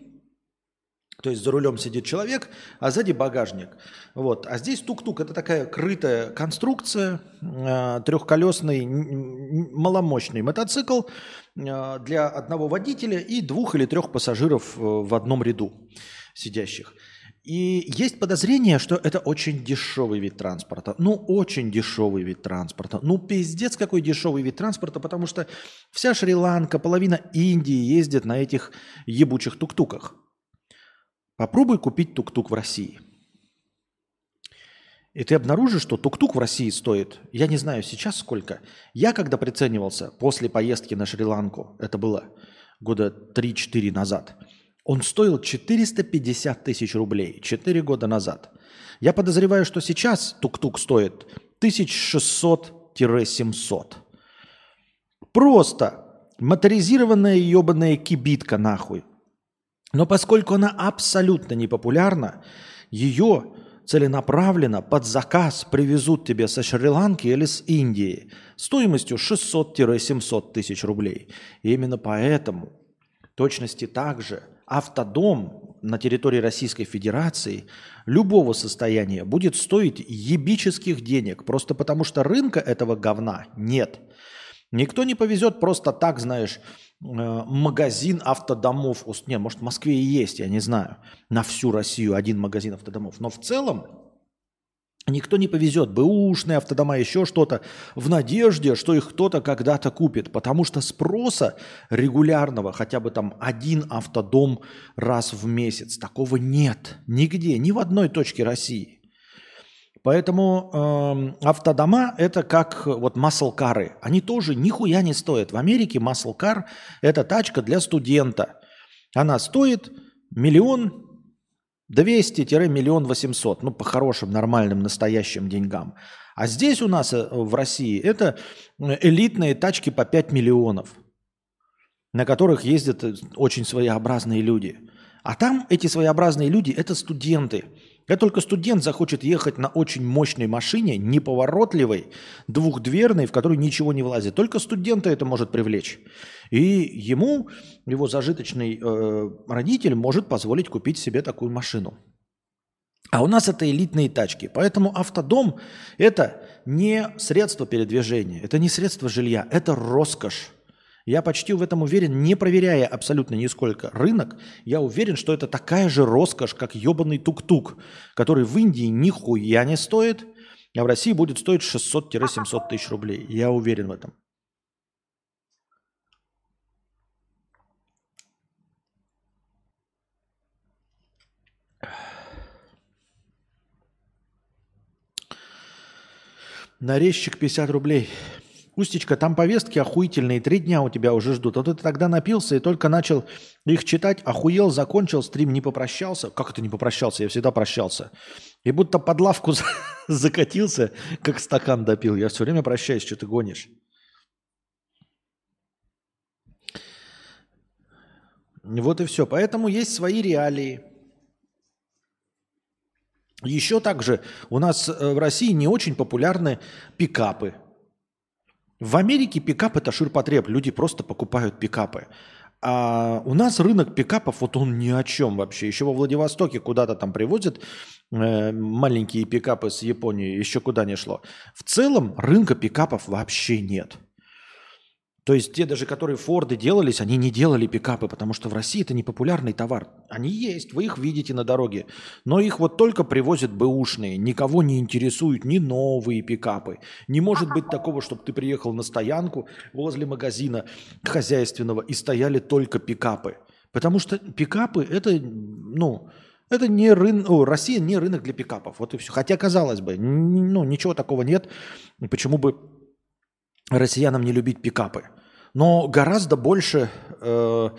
Speaker 1: то есть за рулем сидит человек, а сзади багажник. Вот. А здесь тук-тук – это такая крытая конструкция, э, трехколесный, маломощный мотоцикл э, для одного водителя и двух или трех пассажиров э, в одном ряду сидящих. И есть подозрение, что это очень дешевый вид транспорта. Ну, очень дешевый вид транспорта. Ну, пиздец, какой дешевый вид транспорта, потому что вся Шри-Ланка, половина Индии ездит на этих ебучих тук-туках. Попробуй купить тук-тук в России. И ты обнаружишь, что тук-тук в России стоит, я не знаю сейчас сколько. Я когда приценивался после поездки на Шри-Ланку, это было года 3-4 назад, он стоил 450 тысяч рублей 4 года назад. Я подозреваю, что сейчас тук-тук стоит 1600-700. Просто моторизированная ебаная кибитка нахуй. Но поскольку она абсолютно не популярна, ее целенаправленно под заказ привезут тебе со Шри-Ланки или с Индии стоимостью 600-700 тысяч рублей. И именно поэтому, точности также, автодом на территории Российской Федерации любого состояния будет стоить ебических денег, просто потому что рынка этого говна нет. Никто не повезет просто так, знаешь, Э, магазин автодомов. Не, может, в Москве и есть, я не знаю. На всю Россию один магазин автодомов. Но в целом никто не повезет. Бэушные автодома, еще что-то. В надежде, что их кто-то когда-то купит. Потому что спроса регулярного, хотя бы там один автодом раз в месяц, такого нет. Нигде, ни в одной точке России. Поэтому эм, автодома это как вот маслкары. Они тоже нихуя не стоят. В Америке маслкар это тачка для студента. Она стоит миллион двести-миллион восемьсот. Ну, по хорошим, нормальным, настоящим деньгам. А здесь у нас э, в России это элитные тачки по 5 миллионов, на которых ездят э, очень своеобразные люди. А там эти своеобразные люди – это студенты. Как только студент захочет ехать на очень мощной машине, неповоротливой, двухдверной, в которую ничего не влазит, только студента это может привлечь. И ему, его зажиточный э, родитель, может позволить купить себе такую машину. А у нас это элитные тачки. Поэтому автодом – это не средство передвижения, это не средство жилья, это роскошь. Я почти в этом уверен, не проверяя абсолютно нисколько рынок, я уверен, что это такая же роскошь, как ебаный тук-тук, который в Индии нихуя не стоит, а в России будет стоить 600-700 тысяч рублей. Я уверен в этом. Нарезчик 50 рублей. Устечка, там повестки охуительные, три дня у тебя уже ждут. Вот ты тогда напился и только начал их читать, охуел, закончил стрим, не попрощался. Как это не попрощался? Я всегда прощался. И будто под лавку закатился, как стакан допил. Я все время прощаюсь, что ты гонишь. Вот и все. Поэтому есть свои реалии. Еще также у нас э, в России не очень популярны пикапы – в Америке пикап это ширпотреб, люди просто покупают пикапы. А у нас рынок пикапов, вот он ни о чем вообще. Еще во Владивостоке куда-то там привозят э, маленькие пикапы с Японии, еще куда не шло. В целом рынка пикапов вообще нет. То есть те даже, которые Форды делались, они не делали пикапы, потому что в России это не популярный товар. Они есть, вы их видите на дороге. Но их вот только привозят бэушные. Никого не интересуют ни новые пикапы. Не может быть такого, чтобы ты приехал на стоянку возле магазина хозяйственного и стояли только пикапы. Потому что пикапы это, ну, это не рынок, Россия не рынок для пикапов. Вот и все. Хотя, казалось бы, ну, ничего такого нет. Почему бы россиянам не любить пикапы? Но гораздо больше э,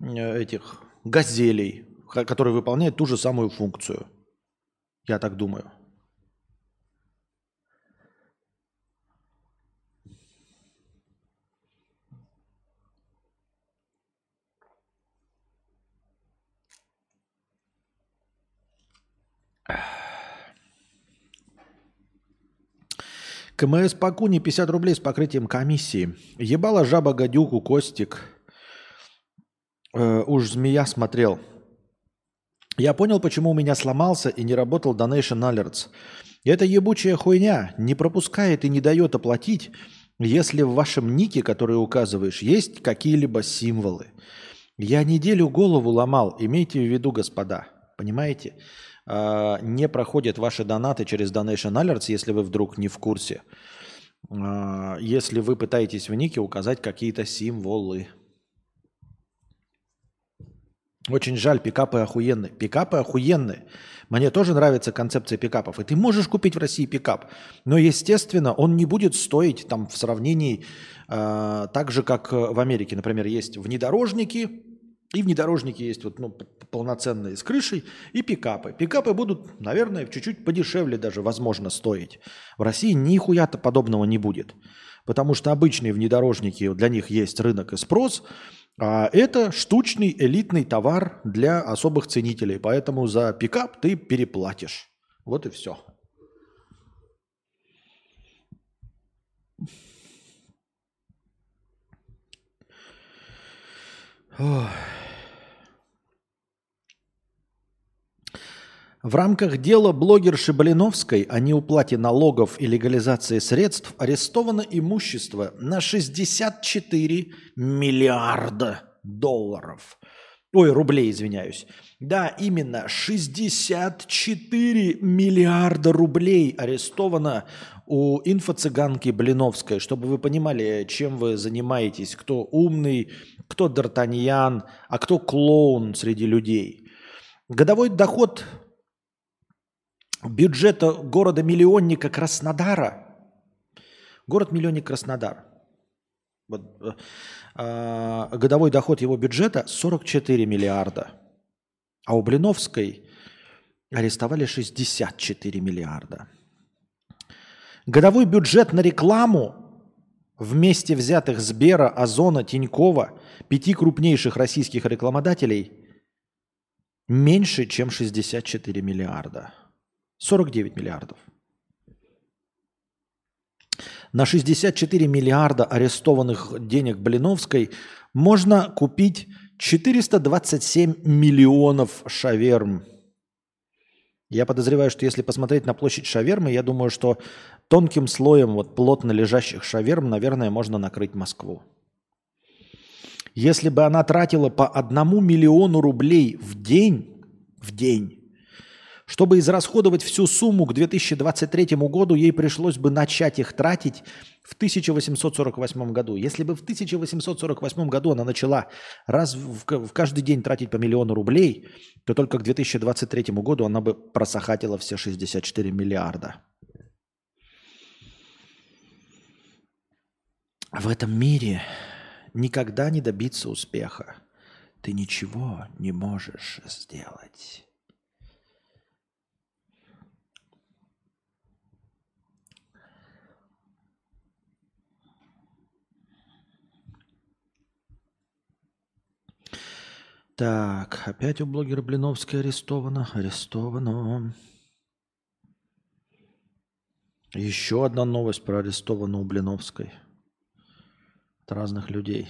Speaker 1: этих газелей, которые выполняют ту же самую функцию. Я так думаю. КМС Пакуни 50 рублей с покрытием комиссии. Ебала жаба гадюку Костик. Э, уж змея смотрел. Я понял, почему у меня сломался и не работал Donation Alerts. Эта ебучая хуйня не пропускает и не дает оплатить, если в вашем нике, который указываешь, есть какие-либо символы. Я неделю голову ломал, имейте в виду, господа. Понимаете? А, не проходят ваши донаты через Donation Alerts, если вы вдруг не в курсе. А, если вы пытаетесь в нике указать какие-то символы. Очень жаль, пикапы охуенные. Пикапы охуенные. Мне тоже нравится концепция пикапов. И ты можешь купить в России пикап. Но, естественно, он не будет стоить там в сравнении э, так же, как в Америке. Например, есть внедорожники, и внедорожники есть вот, ну, полноценные с крышей, и пикапы. Пикапы будут, наверное, чуть-чуть подешевле даже, возможно, стоить. В России нихуя-то подобного не будет. Потому что обычные внедорожники, для них есть рынок и спрос, а это штучный элитный товар для особых ценителей. Поэтому за пикап ты переплатишь. Вот и все. Ох. В рамках дела блогерши Блиновской о неуплате налогов и легализации средств арестовано имущество на 64 миллиарда долларов. Ой, рублей, извиняюсь. Да, именно 64 миллиарда рублей арестовано у инфо-цыганки Блиновской, чтобы вы понимали, чем вы занимаетесь, кто умный, кто Д'Артаньян, а кто клоун среди людей. Годовой доход бюджета города-миллионника Краснодара. Город-миллионник Краснодар. Вот, э, э, годовой доход его бюджета 44 миллиарда. А у Блиновской арестовали 64 миллиарда. Годовой бюджет на рекламу вместе взятых Сбера, Озона, Тинькова, пяти крупнейших российских рекламодателей, меньше, чем 64 миллиарда. 49 миллиардов. На 64 миллиарда арестованных денег Блиновской можно купить 427 миллионов шаверм. Я подозреваю, что если посмотреть на площадь шавермы, я думаю, что тонким слоем вот плотно лежащих шаверм, наверное, можно накрыть Москву. Если бы она тратила по одному миллиону рублей в день, в день, чтобы израсходовать всю сумму к 2023 году, ей пришлось бы начать их тратить в 1848 году. Если бы в 1848 году она начала раз в, в каждый день тратить по миллиону рублей, то только к 2023 году она бы просохатила все 64 миллиарда. В этом мире никогда не добиться успеха. Ты ничего не можешь сделать. Так, опять у блогера Блиновской арестовано. Арестовано. Еще одна новость про арестованную Блиновской. От разных людей.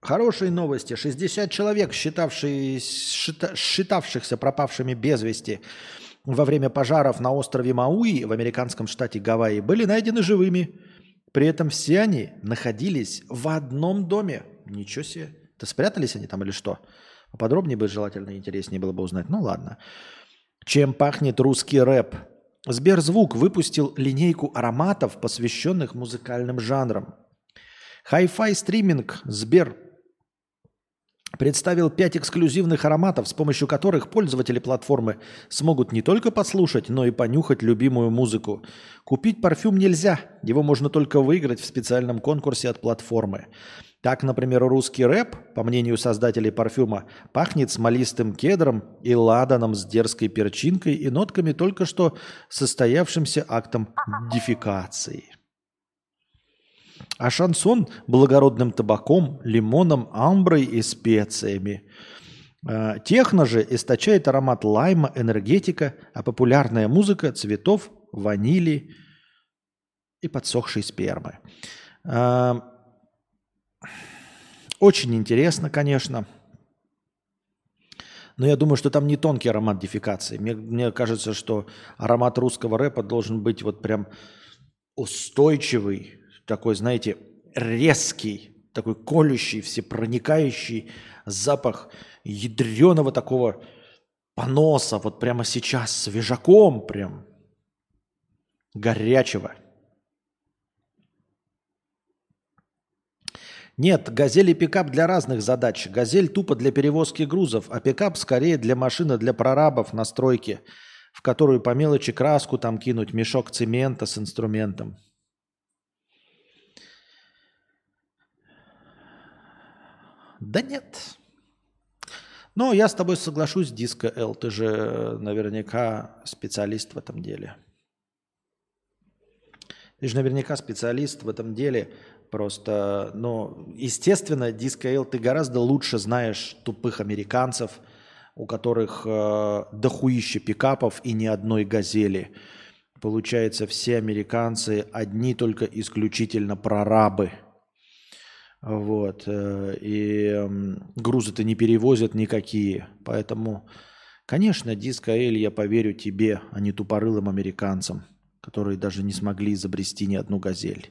Speaker 1: Хорошие новости. 60 человек, считавшие, считавшихся пропавшими без вести во время пожаров на острове Мауи в американском штате Гавайи, были найдены живыми. При этом все они находились в одном доме. Ничего себе. Да спрятались они там или что? Подробнее бы желательно интереснее было бы узнать. Ну ладно. Чем пахнет русский рэп? Сберзвук выпустил линейку ароматов, посвященных музыкальным жанрам. Hi-Fi стриминг Сбер представил пять эксклюзивных ароматов, с помощью которых пользователи платформы смогут не только послушать, но и понюхать любимую музыку. Купить парфюм нельзя, его можно только выиграть в специальном конкурсе от платформы. Так, например, русский рэп, по мнению создателей парфюма, пахнет смолистым кедром и ладаном с дерзкой перчинкой и нотками только что состоявшимся актом дефикации а шансон благородным табаком, лимоном, амброй и специями. А, техно же источает аромат лайма, энергетика, а популярная музыка цветов, ванили и подсохшей спермы. А, очень интересно, конечно. Но я думаю, что там не тонкий аромат дефикации. Мне, мне кажется, что аромат русского рэпа должен быть вот прям устойчивый, такой, знаете, резкий, такой колющий, всепроникающий запах ядреного такого поноса, вот прямо сейчас, свежаком прям, горячего. Нет, «Газель» и пикап для разных задач. «Газель» тупо для перевозки грузов, а пикап скорее для машины, для прорабов на стройке, в которую по мелочи краску там кинуть, мешок цемента с инструментом. Да нет. Но я с тобой соглашусь, Диско Л, ты же наверняка специалист в этом деле. Ты же наверняка специалист в этом деле. Просто, ну, естественно, Диско Л, ты гораздо лучше знаешь тупых американцев, у которых э, дохуище пикапов и ни одной газели. Получается, все американцы одни только исключительно прорабы – вот. Э, и грузы-то не перевозят никакие. Поэтому, конечно, диско Эль, я поверю тебе, а не тупорылым американцам, которые даже не смогли изобрести ни одну газель.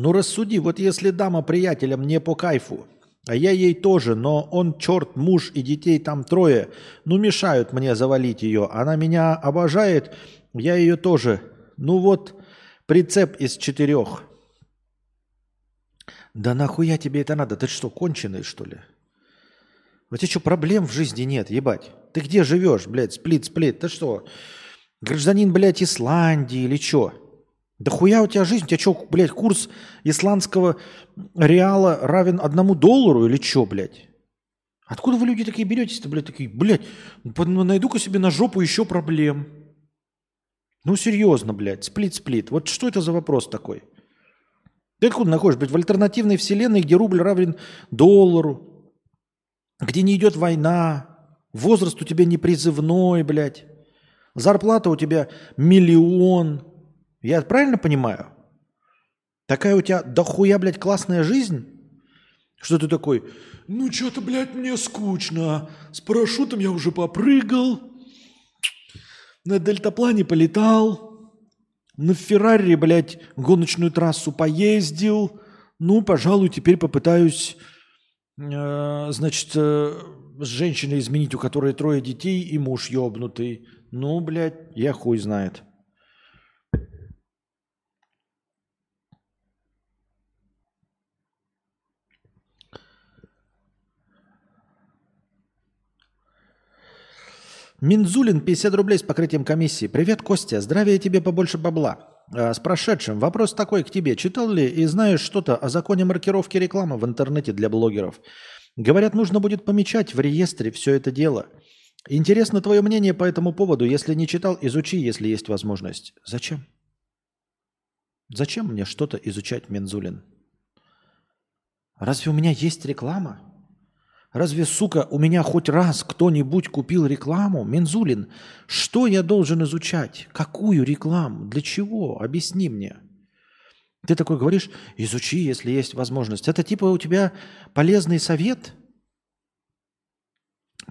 Speaker 1: Ну рассуди, вот если дама приятеля мне по кайфу, А я ей тоже, но он, черт, муж и детей там трое. Ну, мешают мне завалить ее. Она меня обожает, я ее тоже. Ну вот, прицеп из четырех. Да нахуя тебе это надо? Ты что, конченый, что ли? У тебя что, проблем в жизни нет, ебать? Ты где живешь, блядь, сплит-сплит? Ты что, гражданин, блядь, Исландии или что? Да хуя у тебя жизнь? У тебя что, блядь, курс исландского реала равен одному доллару или что, блядь? Откуда вы люди такие беретесь-то, блядь, такие, блядь, найду-ка себе на жопу еще проблем. Ну, серьезно, блядь, сплит-сплит. Вот что это за вопрос такой? Ты откуда находишь, блядь, в альтернативной вселенной, где рубль равен доллару, где не идет война, возраст у тебя не призывной, блядь, зарплата у тебя миллион. Я правильно понимаю? Такая у тебя дохуя, блядь, классная жизнь, что ты такой, ну что-то, блядь, мне скучно, с парашютом я уже попрыгал, на дельтаплане полетал, на Феррари, блядь, гоночную трассу поездил. Ну, пожалуй, теперь попытаюсь, э, значит, э, с женщиной изменить, у которой трое детей и муж ёбнутый. Ну, блядь, я хуй знает. Минзулин, 50 рублей с покрытием комиссии. Привет, Костя. Здравия тебе побольше бабла. А, с прошедшим. Вопрос такой к тебе. Читал ли и знаешь что-то о законе маркировки рекламы в интернете для блогеров? Говорят, нужно будет помечать в реестре все это дело. Интересно твое мнение по этому поводу. Если не читал, изучи, если есть возможность. Зачем? Зачем мне что-то изучать, Минзулин? Разве у меня есть реклама? Разве, сука, у меня хоть раз кто-нибудь купил рекламу? Мензулин, что я должен изучать? Какую рекламу? Для чего? Объясни мне. Ты такой говоришь, изучи, если есть возможность. Это типа у тебя полезный совет?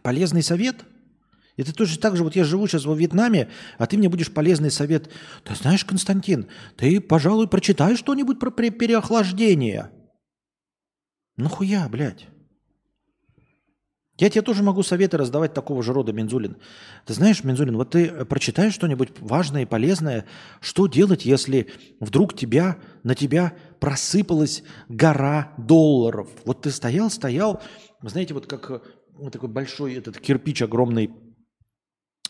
Speaker 1: Полезный совет? Это тоже так же, вот я живу сейчас во Вьетнаме, а ты мне будешь полезный совет. Ты знаешь, Константин, ты, пожалуй, прочитай что-нибудь про переохлаждение. Ну хуя, блядь. Я тебе тоже могу советы раздавать такого же рода, Минзулин. Ты знаешь, Минзулин, вот ты прочитаешь что-нибудь важное и полезное, что делать, если вдруг тебя, на тебя просыпалась гора долларов. Вот ты стоял, стоял, знаете, вот как вот такой большой этот кирпич огромный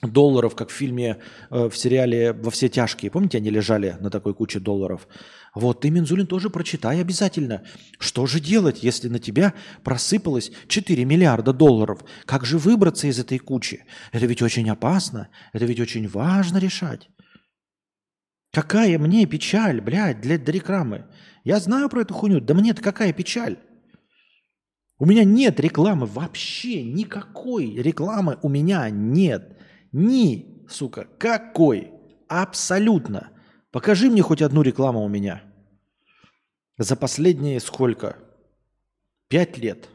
Speaker 1: долларов, как в фильме, э, в сериале «Во все тяжкие». Помните, они лежали на такой куче долларов? Вот ты, Минзулин, тоже прочитай обязательно. Что же делать, если на тебя просыпалось 4 миллиарда долларов? Как же выбраться из этой кучи? Это ведь очень опасно, это ведь очень важно решать. Какая мне печаль, блядь, для, для рекламы. Я знаю про эту хуйню, да мне-то какая печаль. У меня нет рекламы вообще, никакой рекламы у меня нет. Ни, сука, какой. Абсолютно. Покажи мне хоть одну рекламу у меня. За последние сколько? Пять лет.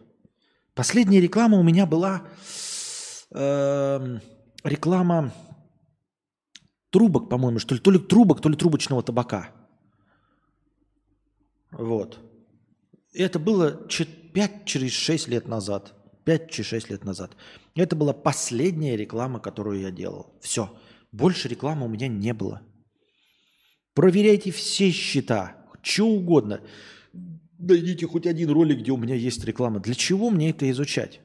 Speaker 1: Последняя реклама у меня была э, реклама трубок, по-моему, что ли, то ли трубок, то ли трубочного табака. Вот. И это было 5 через 6 лет назад. 5-6 лет назад. Это была последняя реклама, которую я делал. Все. Больше рекламы у меня не было. Проверяйте все счета, что угодно. Найдите хоть один ролик, где у меня есть реклама. Для чего мне это изучать?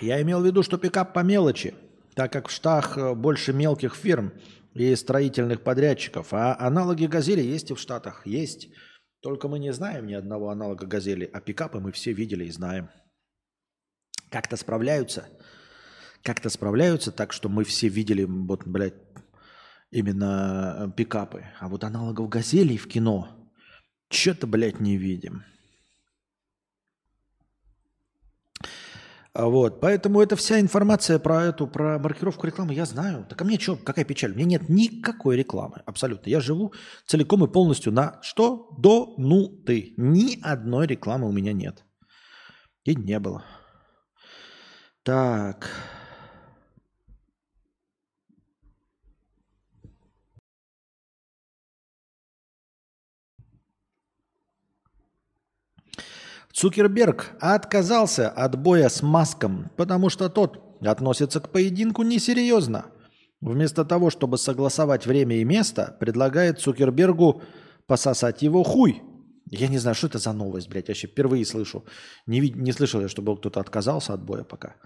Speaker 1: Я имел в виду, что пикап по мелочи, так как в Штатах э, больше мелких фирм и строительных подрядчиков, а аналоги «Газели» есть и в Штатах. Есть. Только мы не знаем ни одного аналога «Газели», а пикапы мы все видели и знаем. Как-то справляются. Как-то справляются так, что мы все видели, вот, блядь, именно э, пикапы. А вот аналогов «Газелей» в кино что-то, блядь, не видим. Вот, поэтому это вся информация про эту, про маркировку рекламы я знаю. Так а мне что, какая печаль? Меня нет никакой рекламы, абсолютно. Я живу целиком и полностью на что? До ну ты. Ни одной рекламы у меня нет. И не было. Так. Цукерберг отказался от боя с Маском, потому что тот относится к поединку несерьезно. Вместо того, чтобы согласовать время и место, предлагает Цукербергу пососать его хуй. Я не знаю, что это за новость, блядь, вообще впервые слышу. Не, не слышал я, чтобы кто-то отказался от боя пока.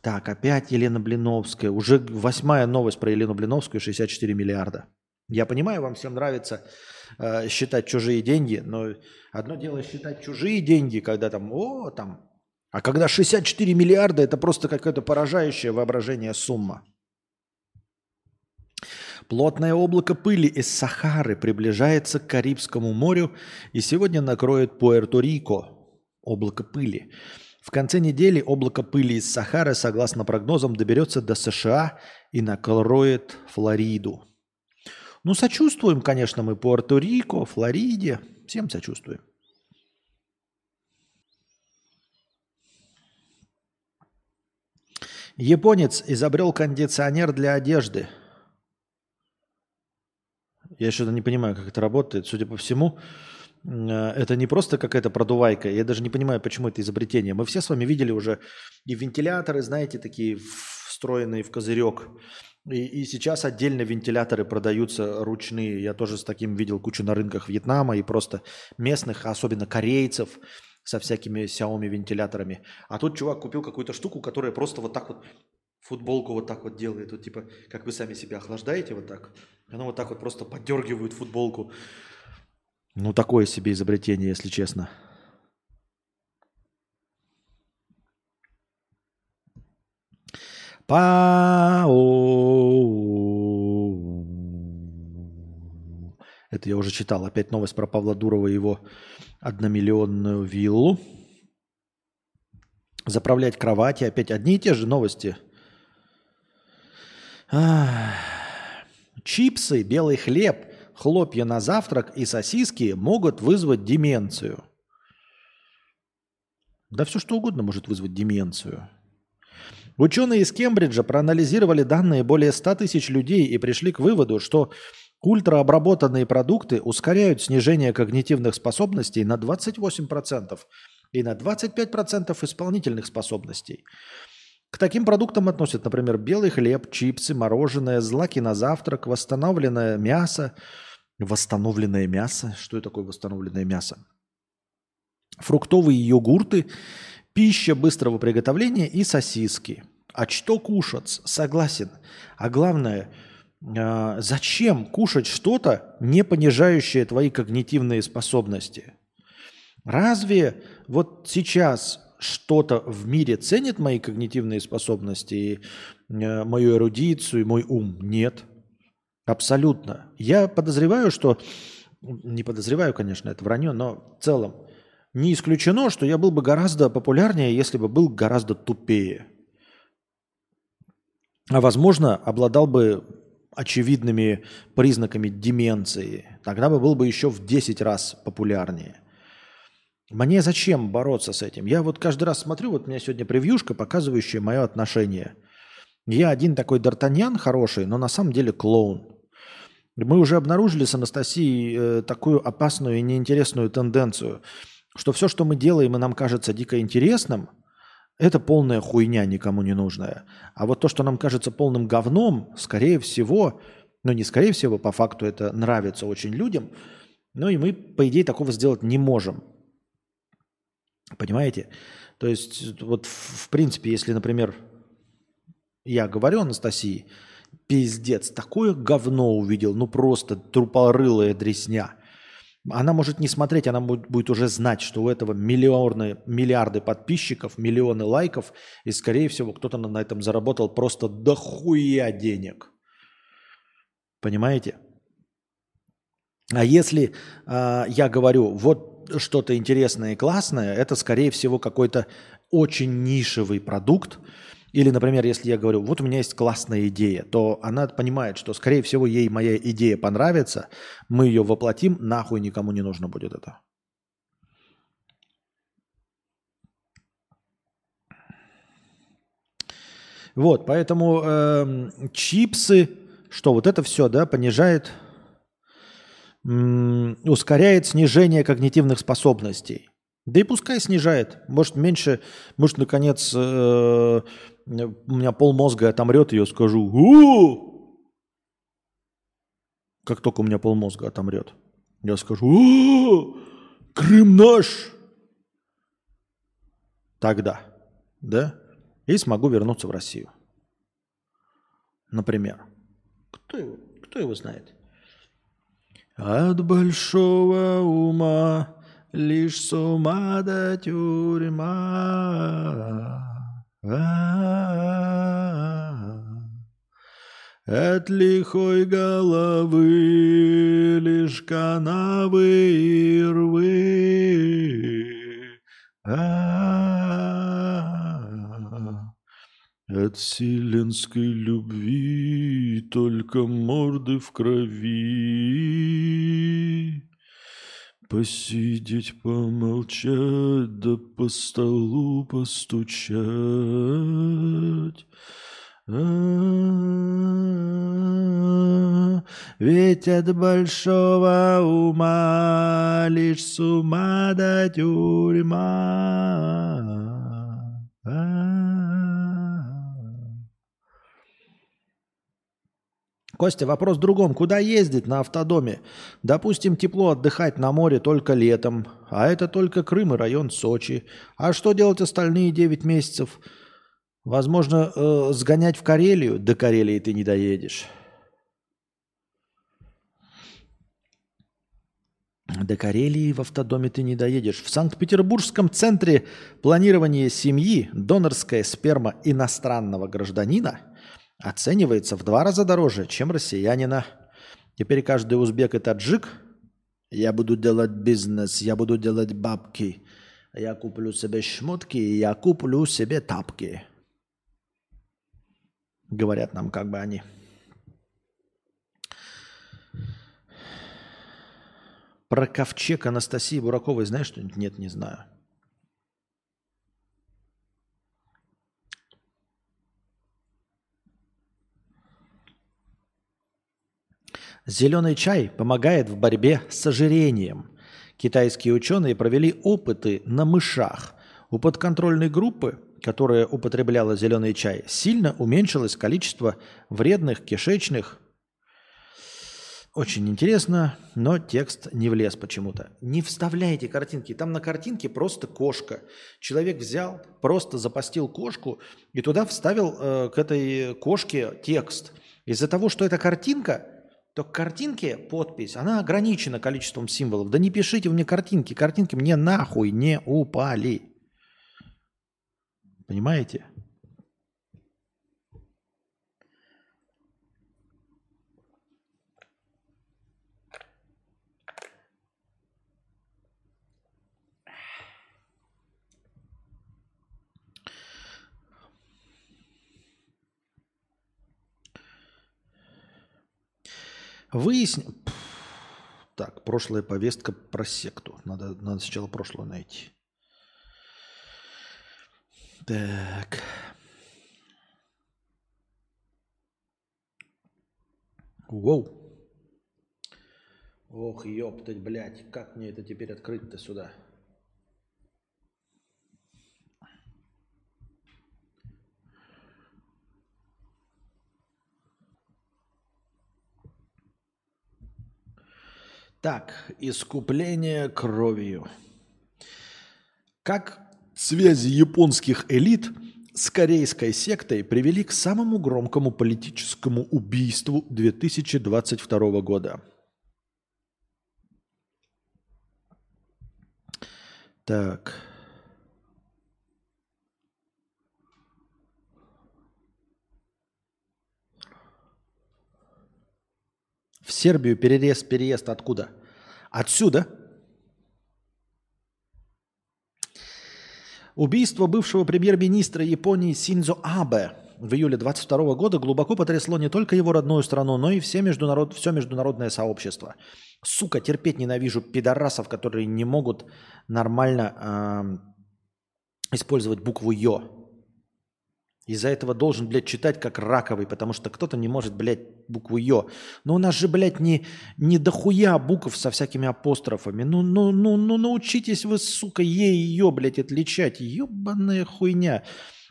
Speaker 1: Так, опять Елена Блиновская. Уже восьмая новость про Елену Блиновскую, 64 миллиарда. Я понимаю, вам всем нравится э, считать чужие деньги, но одно дело считать чужие деньги, когда там, о, там, а когда 64 миллиарда, это просто какое-то поражающее воображение сумма. Плотное облако пыли из Сахары приближается к Карибскому морю и сегодня накроет Пуэрто-Рико. Облако пыли. В конце недели облако пыли из Сахары, согласно прогнозам, доберется до США и накроет Флориду. Ну, сочувствуем, конечно, мы Пуэрто-Рико, Флориде. Всем сочувствуем. Японец изобрел кондиционер для одежды. Я что-то не понимаю, как это работает. Судя по всему, э, это не просто какая-то продувайка. Я даже не понимаю, почему это изобретение. Мы все с вами видели уже и вентиляторы, знаете, такие встроенные в козырек. И, и сейчас отдельно вентиляторы продаются ручные. Я тоже с таким видел кучу на рынках Вьетнама и просто местных, особенно корейцев, со всякими Xiaomi вентиляторами. А тут чувак купил какую-то штуку, которая просто вот так вот футболку вот так вот делает. Вот типа, как вы сами себя охлаждаете вот так. Она вот так вот просто поддергивает футболку. Ну, такое себе изобретение, если честно. Пау. Это я уже читал. Опять новость про Павла Дурова и его одномиллионную виллу. Заправлять кровати. Опять одни и те же новости. Чипсы, белый хлеб, хлопья на завтрак и сосиски могут вызвать деменцию. Да все что угодно может вызвать деменцию. Ученые из Кембриджа проанализировали данные более 100 тысяч людей и пришли к выводу, что ультраобработанные продукты ускоряют снижение когнитивных способностей на 28% и на 25% исполнительных способностей. К таким продуктам относят, например, белый хлеб, чипсы, мороженое, злаки на завтрак, восстановленное мясо. Восстановленное мясо? Что это такое восстановленное мясо? Фруктовые йогурты, пища быстрого приготовления и сосиски. А что кушать? Согласен. А главное, э, зачем кушать что-то, не понижающее твои когнитивные способности? Разве вот сейчас что-то в мире ценит мои когнитивные способности, э, мою эрудицию, мой ум? Нет. Абсолютно. Я подозреваю, что... Не подозреваю, конечно, это вранье, но в целом не исключено, что я был бы гораздо популярнее, если бы был гораздо тупее. А возможно, обладал бы очевидными признаками деменции. Тогда бы был бы еще в 10 раз популярнее. Мне зачем бороться с этим? Я вот каждый раз смотрю, вот у меня сегодня превьюшка, показывающая мое отношение. Я один такой Д'Артаньян хороший, но на самом деле клоун. Мы уже обнаружили с Анастасией э, такую опасную и неинтересную тенденцию, что все, что мы делаем и нам кажется дико интересным, это полная хуйня, никому не нужная. А вот то, что нам кажется полным говном, скорее всего, ну не скорее всего, по факту это нравится очень людям, но и мы, по идее, такого сделать не можем. Понимаете? То есть, вот в принципе, если, например, я говорю Анастасии, пиздец, такое говно увидел, ну просто трупорылая дресня. Она может не смотреть, она будет, будет уже знать, что у этого миллионы, миллиарды подписчиков, миллионы лайков, и, скорее всего, кто-то на этом заработал просто дохуя денег. Понимаете? А если э, я говорю, вот что-то интересное и классное, это, скорее всего, какой-то очень нишевый продукт, или, например, если я говорю, вот у меня есть классная идея, то она понимает, что, скорее всего, ей моя идея понравится, мы ее воплотим, нахуй никому не нужно будет это. Вот, поэтому э, чипсы, что вот это все, да, понижает, м- ускоряет снижение когнитивных способностей. Да и пускай снижает. Может, меньше, может, наконец, э, у меня пол мозга отомрет, и я скажу у Как только у меня пол мозга отомрет. Я скажу у Крым наш! Тогда, да? И смогу вернуться в Россию. Например. Кто его, кто его знает? От большого ума лишь с ума до тюрьма. От лихой головы лишь канавы и рвы. От вселенской любви только морды в крови. Посидеть, помолчать, да по столу постучать. А-а-а, ведь от большого ума лишь с ума до тюрьма. Костя, вопрос в другом. Куда ездить на автодоме? Допустим, тепло отдыхать на море только летом, а это только Крым и район Сочи. А что делать остальные 9 месяцев? Возможно, э, сгонять в Карелию? До Карелии ты не доедешь. До Карелии в автодоме ты не доедешь. В Санкт-Петербургском центре планирования семьи донорская сперма иностранного гражданина – оценивается в два раза дороже, чем россиянина. Теперь каждый узбек и таджик, я буду делать бизнес, я буду делать бабки, я куплю себе шмотки, я куплю себе тапки. Говорят нам как бы они. Про ковчег Анастасии Бураковой знаешь что-нибудь? Нет, не знаю. Зеленый чай помогает в борьбе с ожирением. Китайские ученые провели опыты на мышах. У подконтрольной группы, которая употребляла зеленый чай, сильно уменьшилось количество вредных кишечных. Очень интересно, но текст не влез почему-то. Не вставляйте картинки. Там на картинке просто кошка. Человек взял, просто запостил кошку и туда вставил э, к этой кошке текст. Из-за того, что эта картинка то к картинке подпись, она ограничена количеством символов. Да не пишите мне картинки, картинки мне нахуй не упали. Понимаете? Выясним. Так, прошлая повестка про секту. Надо, надо сначала прошлое найти. Так. Воу. Ох, ёптать, блядь, как мне это теперь открыть-то сюда? Так, искупление кровью. Как связи японских элит с корейской сектой привели к самому громкому политическому убийству 2022 года. Так. В Сербию перерез, переезд откуда? Отсюда. Убийство бывшего премьер-министра Японии Синзо Абе в июле 22 года глубоко потрясло не только его родную страну, но и все, международ... все международное сообщество. Сука, терпеть ненавижу пидорасов, которые не могут нормально э, использовать букву «ё». Из-за этого должен, блядь, читать как раковый, потому что кто-то не может, блядь, букву «ё». Но у нас же, блядь, не, не дохуя букв со всякими апострофами. Ну, ну, ну, ну, научитесь вы, сука, «е» и «ё», блядь, отличать. Ёбаная хуйня.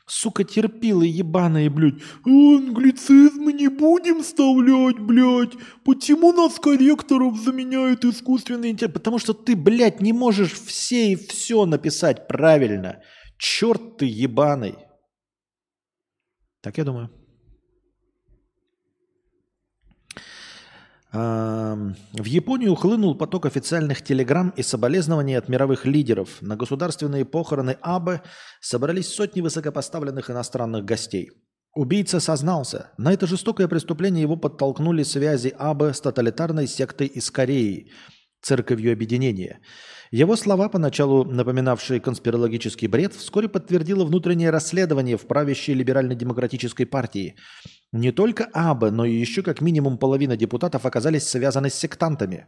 Speaker 1: Сука, терпилы ебаные, блядь. Англицизмы не будем вставлять, блядь. Почему нас корректоров заменяют искусственный интеллект? Потому что ты, блядь, не можешь все и все написать правильно. Черт ты ебаный. Так я думаю. В Японию хлынул поток официальных телеграмм и соболезнований от мировых лидеров. На государственные похороны Абе собрались сотни высокопоставленных иностранных гостей. Убийца сознался. На это жестокое преступление его подтолкнули связи Абе с тоталитарной сектой из Кореи, церковью объединения – его слова, поначалу напоминавшие конспирологический бред, вскоре подтвердило внутреннее расследование в правящей либерально-демократической партии. Не только АБ, но и еще как минимум половина депутатов оказались связаны с сектантами.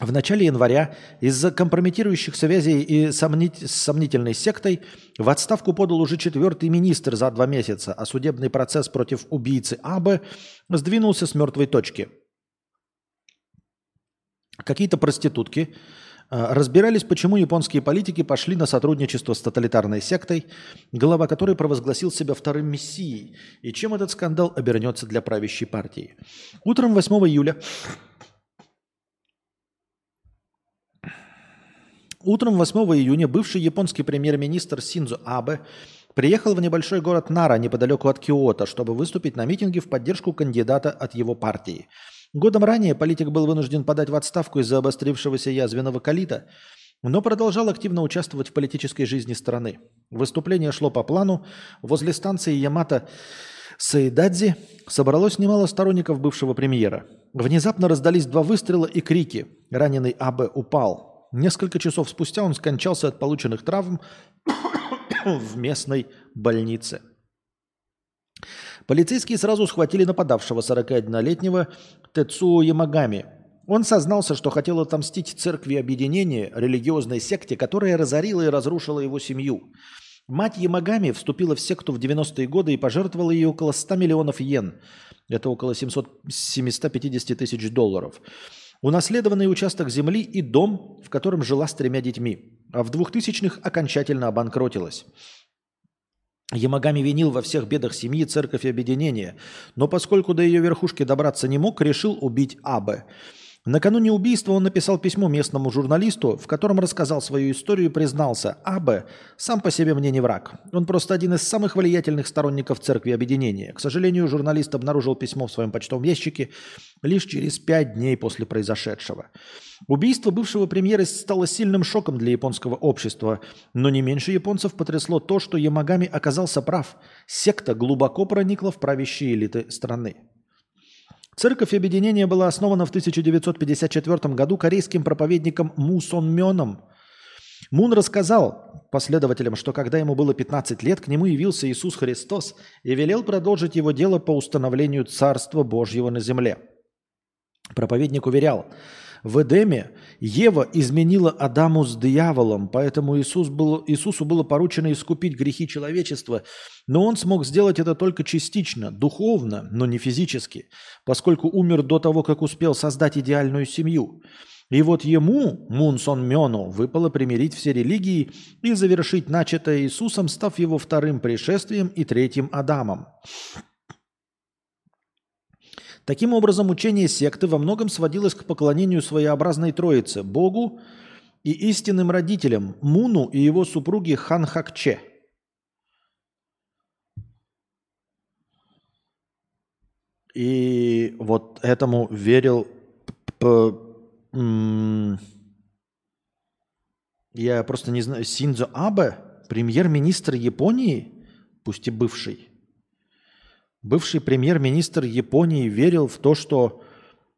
Speaker 1: В начале января из-за компрометирующих связей и сомнить, с сомнительной сектой в отставку подал уже четвертый министр за два месяца, а судебный процесс против убийцы АБ сдвинулся с мертвой точки – какие-то проститутки а, разбирались, почему японские политики пошли на сотрудничество с тоталитарной сектой, глава которой провозгласил себя вторым мессией, и чем этот скандал обернется для правящей партии. Утром 8 июля Утром 8 июня бывший японский премьер-министр Синзо Абе приехал в небольшой город Нара неподалеку от Киото, чтобы выступить на митинге в поддержку кандидата от его партии – Годом ранее политик был вынужден подать в отставку из-за обострившегося язвенного колита, но продолжал активно участвовать в политической жизни страны. Выступление шло по плану. Возле станции Ямато Саидадзи собралось немало сторонников бывшего премьера. Внезапно раздались два выстрела и крики. Раненый Абе упал. Несколько часов спустя он скончался от полученных травм в местной больнице. Полицейские сразу схватили нападавшего 41-летнего Тецуо Ямагами. Он сознался, что хотел отомстить церкви объединения, религиозной секте, которая разорила и разрушила его семью. Мать Ямагами вступила в секту в 90-е годы и пожертвовала ей около 100 миллионов йен. Это около 700, 750 тысяч долларов. Унаследованный участок земли и дом, в котором жила с тремя детьми. А в 2000-х окончательно обанкротилась. Ямагами винил во всех бедах семьи, церковь и объединения, но поскольку до ее верхушки добраться не мог, решил убить Абе. Накануне убийства он написал письмо местному журналисту, в котором рассказал свою историю и признался, Абе сам по себе мне не враг. Он просто один из самых влиятельных сторонников церкви объединения. К сожалению, журналист обнаружил письмо в своем почтовом ящике лишь через пять дней после произошедшего. Убийство бывшего премьера стало сильным шоком для японского общества, но не меньше японцев потрясло то, что Ямагами оказался прав. Секта глубоко проникла в правящие элиты страны. Церковь Объединения была основана в 1954 году корейским проповедником Му Сон Мёном. Мун рассказал последователям, что когда ему было 15 лет, к нему явился Иисус Христос и велел продолжить его дело по установлению Царства Божьего на земле. Проповедник уверял, в Эдеме Ева изменила Адаму с дьяволом, поэтому Иисус был, Иисусу было поручено искупить грехи человечества, но он смог сделать это только частично, духовно, но не физически, поскольку умер до того, как успел создать идеальную семью. И вот ему, Мунсон Мёну, выпало примирить все религии и завершить начатое Иисусом, став его вторым пришествием и третьим Адамом. Таким образом, учение секты во многом сводилось к поклонению своеобразной троице – Богу и истинным родителям – Муну и его супруге Хан Хакче. И вот этому верил я просто не знаю, Синдзо Абе, премьер-министр Японии, пусть и бывший, Бывший премьер-министр Японии верил в то, что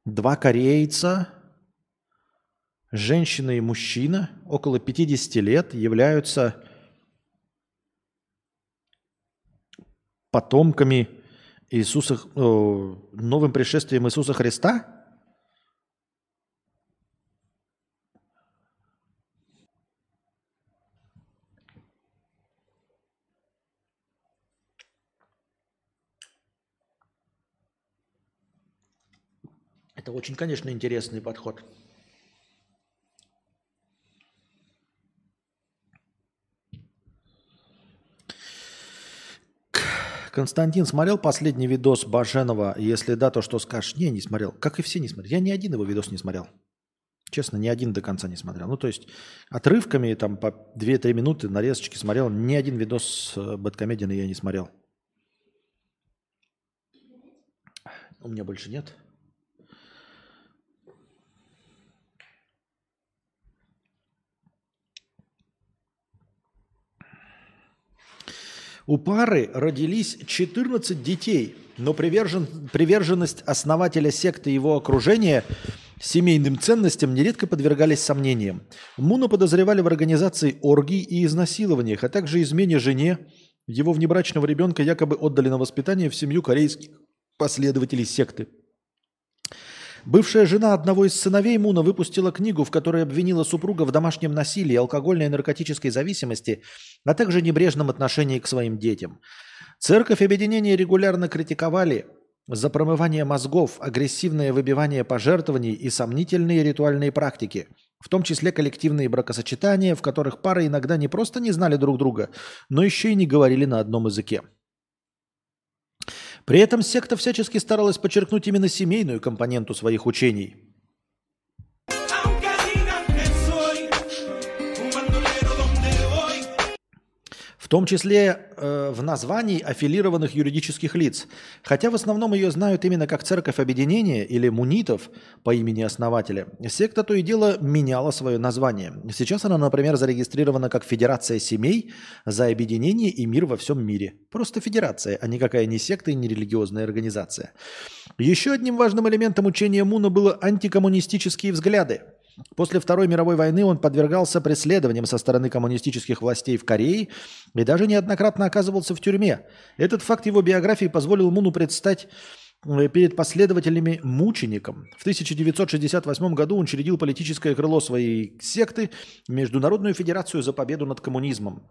Speaker 1: два корейца женщина и мужчина около 50 лет являются потомками Иисуса, о, новым пришествием Иисуса Христа? Это очень, конечно, интересный подход. Константин смотрел последний видос Баженова? Если да, то что скажешь? Не, не смотрел. Как и все не смотрел. Я ни один его видос не смотрел. Честно, ни один до конца не смотрел. Ну, то есть отрывками, там, по 2-3 минуты нарезочки смотрел. Ни один видос э, Бэткомедиана я не смотрел. У меня больше нет. У пары родились 14 детей, но привержен, приверженность основателя секты и его окружения семейным ценностям нередко подвергались сомнениям. Муна подозревали в организации оргий и изнасилованиях, а также измене жене. Его внебрачного ребенка якобы отдали на воспитание в семью корейских последователей секты. Бывшая жена одного из сыновей Муна выпустила книгу, в которой обвинила супруга в домашнем насилии, алкогольной и наркотической зависимости, а также небрежном отношении к своим детям. Церковь объединения регулярно критиковали за промывание мозгов, агрессивное выбивание пожертвований и сомнительные ритуальные практики, в том числе коллективные бракосочетания, в которых пары иногда не просто не знали друг друга, но еще и не говорили на одном языке. При этом секта всячески старалась подчеркнуть именно семейную компоненту своих учений – в том числе э, в названии аффилированных юридических лиц. Хотя в основном ее знают именно как Церковь Объединения или Мунитов по имени основателя, секта то и дело меняла свое название. Сейчас она, например, зарегистрирована как Федерация семей за объединение и мир во всем мире. Просто федерация, а никакая не секта и не религиозная организация. Еще одним важным элементом учения Муна было антикоммунистические взгляды – После Второй мировой войны он подвергался преследованиям со стороны коммунистических властей в Корее и даже неоднократно оказывался в тюрьме. Этот факт его биографии позволил Муну предстать э, перед последователями мучеником. В 1968 году он учредил политическое крыло своей секты Международную федерацию за победу над коммунизмом.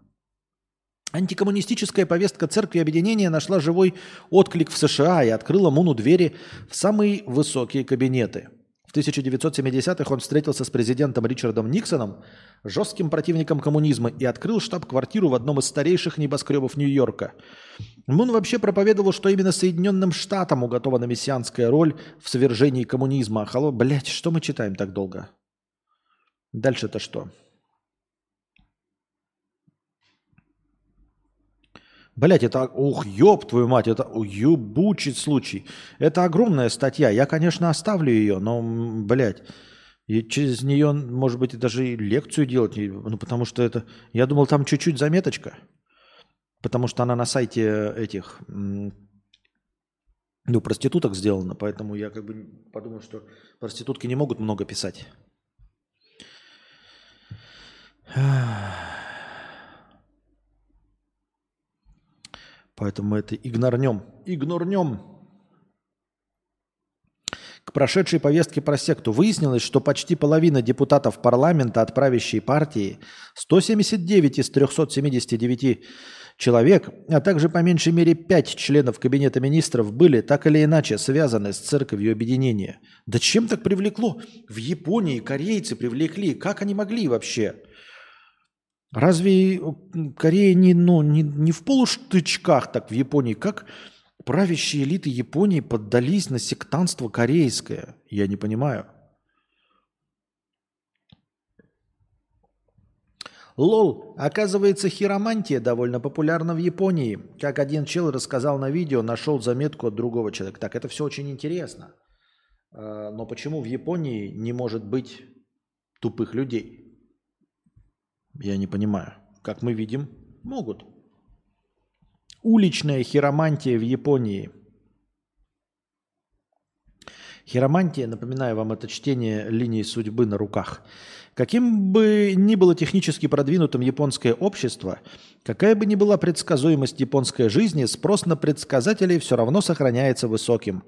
Speaker 1: Антикоммунистическая повестка Церкви Объединения нашла живой отклик в США и открыла Муну двери в самые высокие кабинеты – в 1970-х он встретился с президентом Ричардом Никсоном, жестким противником коммунизма, и открыл штаб-квартиру в одном из старейших небоскребов Нью-Йорка. Мун вообще проповедовал, что именно Соединенным Штатам уготована мессианская роль в свержении коммунизма. Хало, блядь, что мы читаем так долго? Дальше-то что? Блять, это, ух, ёб твою мать, это ебучий случай. Это огромная статья. Я, конечно, оставлю ее, но, блядь, и через нее, может быть, даже и лекцию делать. Ну, потому что это... Я думал, там чуть-чуть заметочка. Потому что она на сайте этих... Ну, проституток сделана. Поэтому я как бы подумал, что проститутки не могут много писать. Поэтому мы это игнорнем. Игнорнем. К прошедшей повестке про секту выяснилось, что почти половина депутатов парламента от правящей партии, 179 из 379 человек, а также по меньшей мере 5 членов Кабинета министров были так или иначе связаны с церковью объединения. Да чем так привлекло? В Японии корейцы привлекли. Как они могли вообще? Разве Корея не, ну, не, не в полуштычках так в Японии, как правящие элиты Японии поддались на сектанство корейское? Я не понимаю. Лол, оказывается, хиромантия довольно популярна в Японии. Как один чел рассказал на видео, нашел заметку от другого человека. Так, это все очень интересно. А, но почему в Японии не может быть тупых людей? Я не понимаю. Как мы видим, могут. Уличная хиромантия в Японии. Хиромантия, напоминаю вам, это чтение линии судьбы на руках. Каким бы ни было технически продвинутым японское общество, какая бы ни была предсказуемость японской жизни, спрос на предсказателей все равно сохраняется высоким.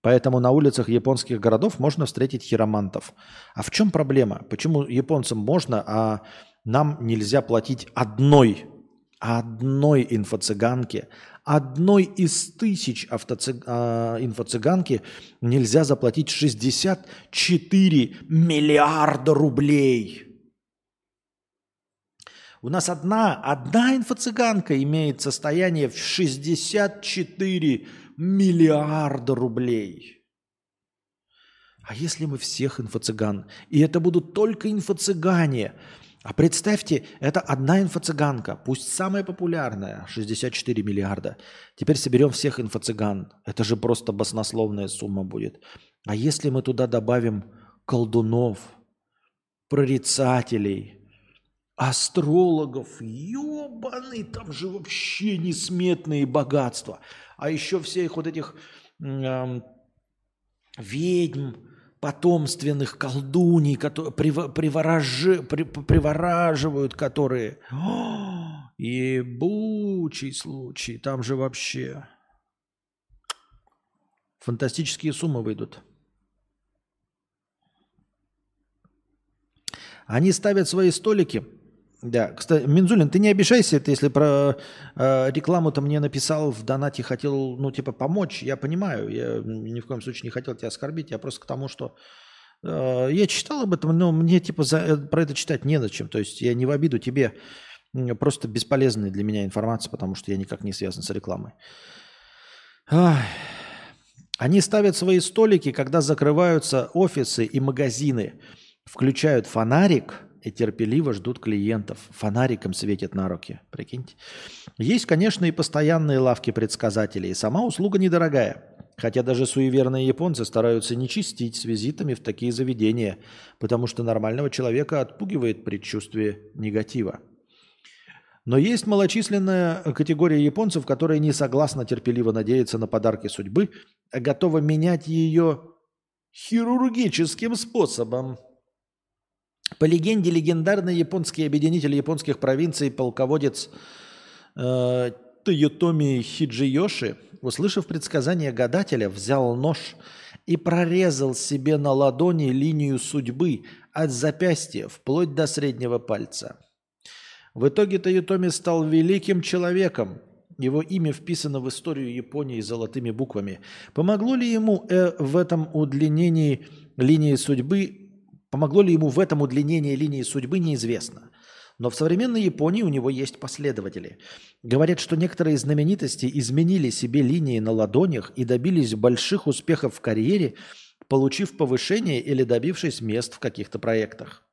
Speaker 1: Поэтому на улицах японских городов можно встретить хиромантов. А в чем проблема? Почему японцам можно, а нам нельзя платить одной, одной инфо-цыганке, одной из тысяч автоцыг... а, инфо-цыганки нельзя заплатить 64 миллиарда рублей. У нас одна, одна инфо-цыганка имеет состояние в 64 миллиарда рублей. А если мы всех инфо-цыган, и это будут только инфо-цыгане – а представьте, это одна инфо-цыганка, пусть самая популярная, 64 миллиарда. Теперь соберем всех инфо-цыган. Это же просто баснословная сумма будет. А если мы туда добавим колдунов, прорицателей, астрологов, ебаный, там же вообще несметные богатства. А еще всех вот этих э, ведьм, потомственных колдуний, которые приворожи, при, привораживают, которые... О, ебучий случай, там же вообще фантастические суммы выйдут. Они ставят свои столики – да, кстати, Минзулин, ты не обижайся, ты если про э, рекламу то мне написал в донате, хотел, ну, типа, помочь, я понимаю, я ни в коем случае не хотел тебя оскорбить, я просто к тому, что э, я читал об этом, но мне, типа, за, э, про это читать не зачем, то есть я не в обиду тебе, просто бесполезная для меня информация, потому что я никак не связан с рекламой. Ах. Они ставят свои столики, когда закрываются офисы и магазины, включают фонарик – и терпеливо ждут клиентов. Фонариком светят на руки. Прикиньте. Есть, конечно, и постоянные лавки предсказателей. Сама услуга недорогая. Хотя даже суеверные японцы стараются не чистить с визитами в такие заведения, потому что нормального человека отпугивает предчувствие негатива. Но есть малочисленная категория японцев, которые не согласна терпеливо надеяться на подарки судьбы, а готова менять ее хирургическим способом. По легенде, легендарный японский объединитель японских провинций, полководец э, Тойотоми Хиджиёши, услышав предсказание гадателя, взял нож и прорезал себе на ладони линию судьбы от запястья вплоть до среднего пальца. В итоге Тойотоми стал великим человеком. Его имя вписано в историю Японии золотыми буквами. Помогло ли ему э, в этом удлинении линии судьбы Помогло ли ему в этом удлинение линии судьбы, неизвестно. Но в современной Японии у него есть последователи. Говорят, что некоторые знаменитости изменили себе линии на ладонях и добились больших успехов в карьере, получив повышение или добившись мест в каких-то проектах.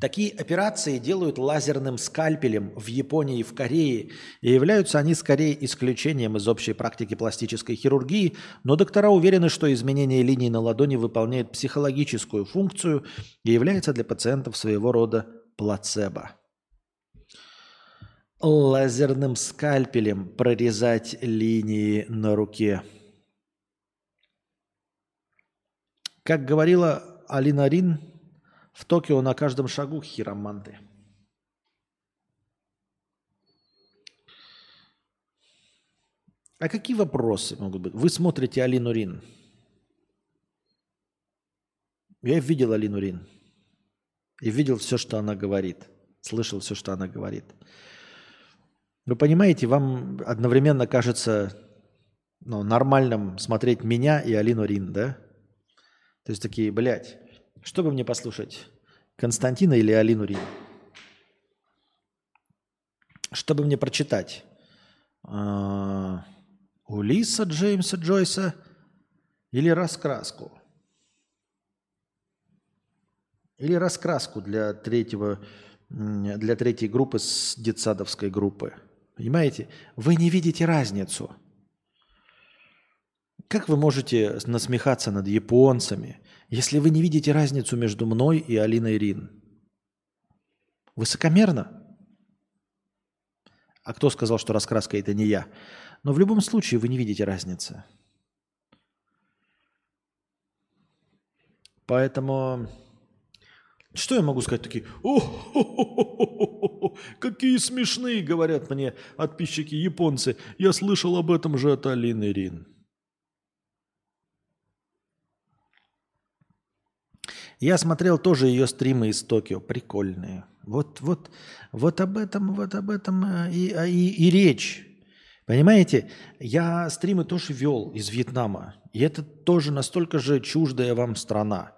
Speaker 1: Такие операции делают лазерным скальпелем в Японии и в Корее, и являются они скорее исключением из общей практики пластической хирургии, но доктора уверены, что изменение линий на ладони выполняет психологическую функцию и является для пациентов своего рода плацебо. Лазерным скальпелем прорезать линии на руке. Как говорила Алина Рин, в Токио на каждом шагу хироманты. А какие вопросы могут быть? Вы смотрите Алину Рин. Я видел Алину Рин. И видел все, что она говорит. Слышал все, что она говорит. Вы понимаете, вам одновременно кажется ну, нормальным смотреть меня и Алину Рин, да? То есть такие, блядь, что бы мне послушать? Константина или Алину Рин? Что бы мне прочитать? А, Улиса Джеймса Джойса или раскраску? Или раскраску для третьего, для третьей группы с детсадовской группы. Понимаете? Вы не видите разницу. Как вы можете насмехаться над японцами, если вы не видите разницу между мной и Алиной Рин? Высокомерно? А кто сказал, что раскраска это не я? Но в любом случае вы не видите разницы. Поэтому что я могу сказать? Такие, о, какие смешные, говорят мне подписчики японцы. Я слышал об этом же от Алины Рин. Я смотрел тоже ее стримы из Токио, прикольные. Вот, вот, вот об этом, вот об этом э, и, а, и, и речь. Понимаете, я стримы тоже вел из Вьетнама. И это тоже настолько же чуждая вам страна,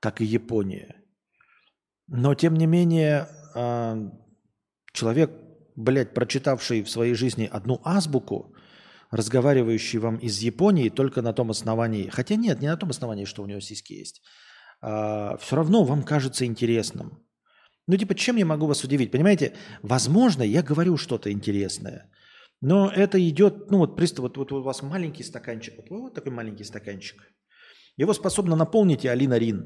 Speaker 1: как и Япония. Но, тем не менее, а, человек, блядь, прочитавший в своей жизни одну азбуку, разговаривающий вам из Японии только на том основании, хотя нет, не на том основании, что у него сиськи есть, а, все равно вам кажется интересным. Ну, типа, чем я могу вас удивить? Понимаете, возможно, я говорю что-то интересное, но это идет, ну, вот, представь, вот, вот у вас маленький стаканчик, вот, вот такой маленький стаканчик. Его способна наполнить и Алина Рин.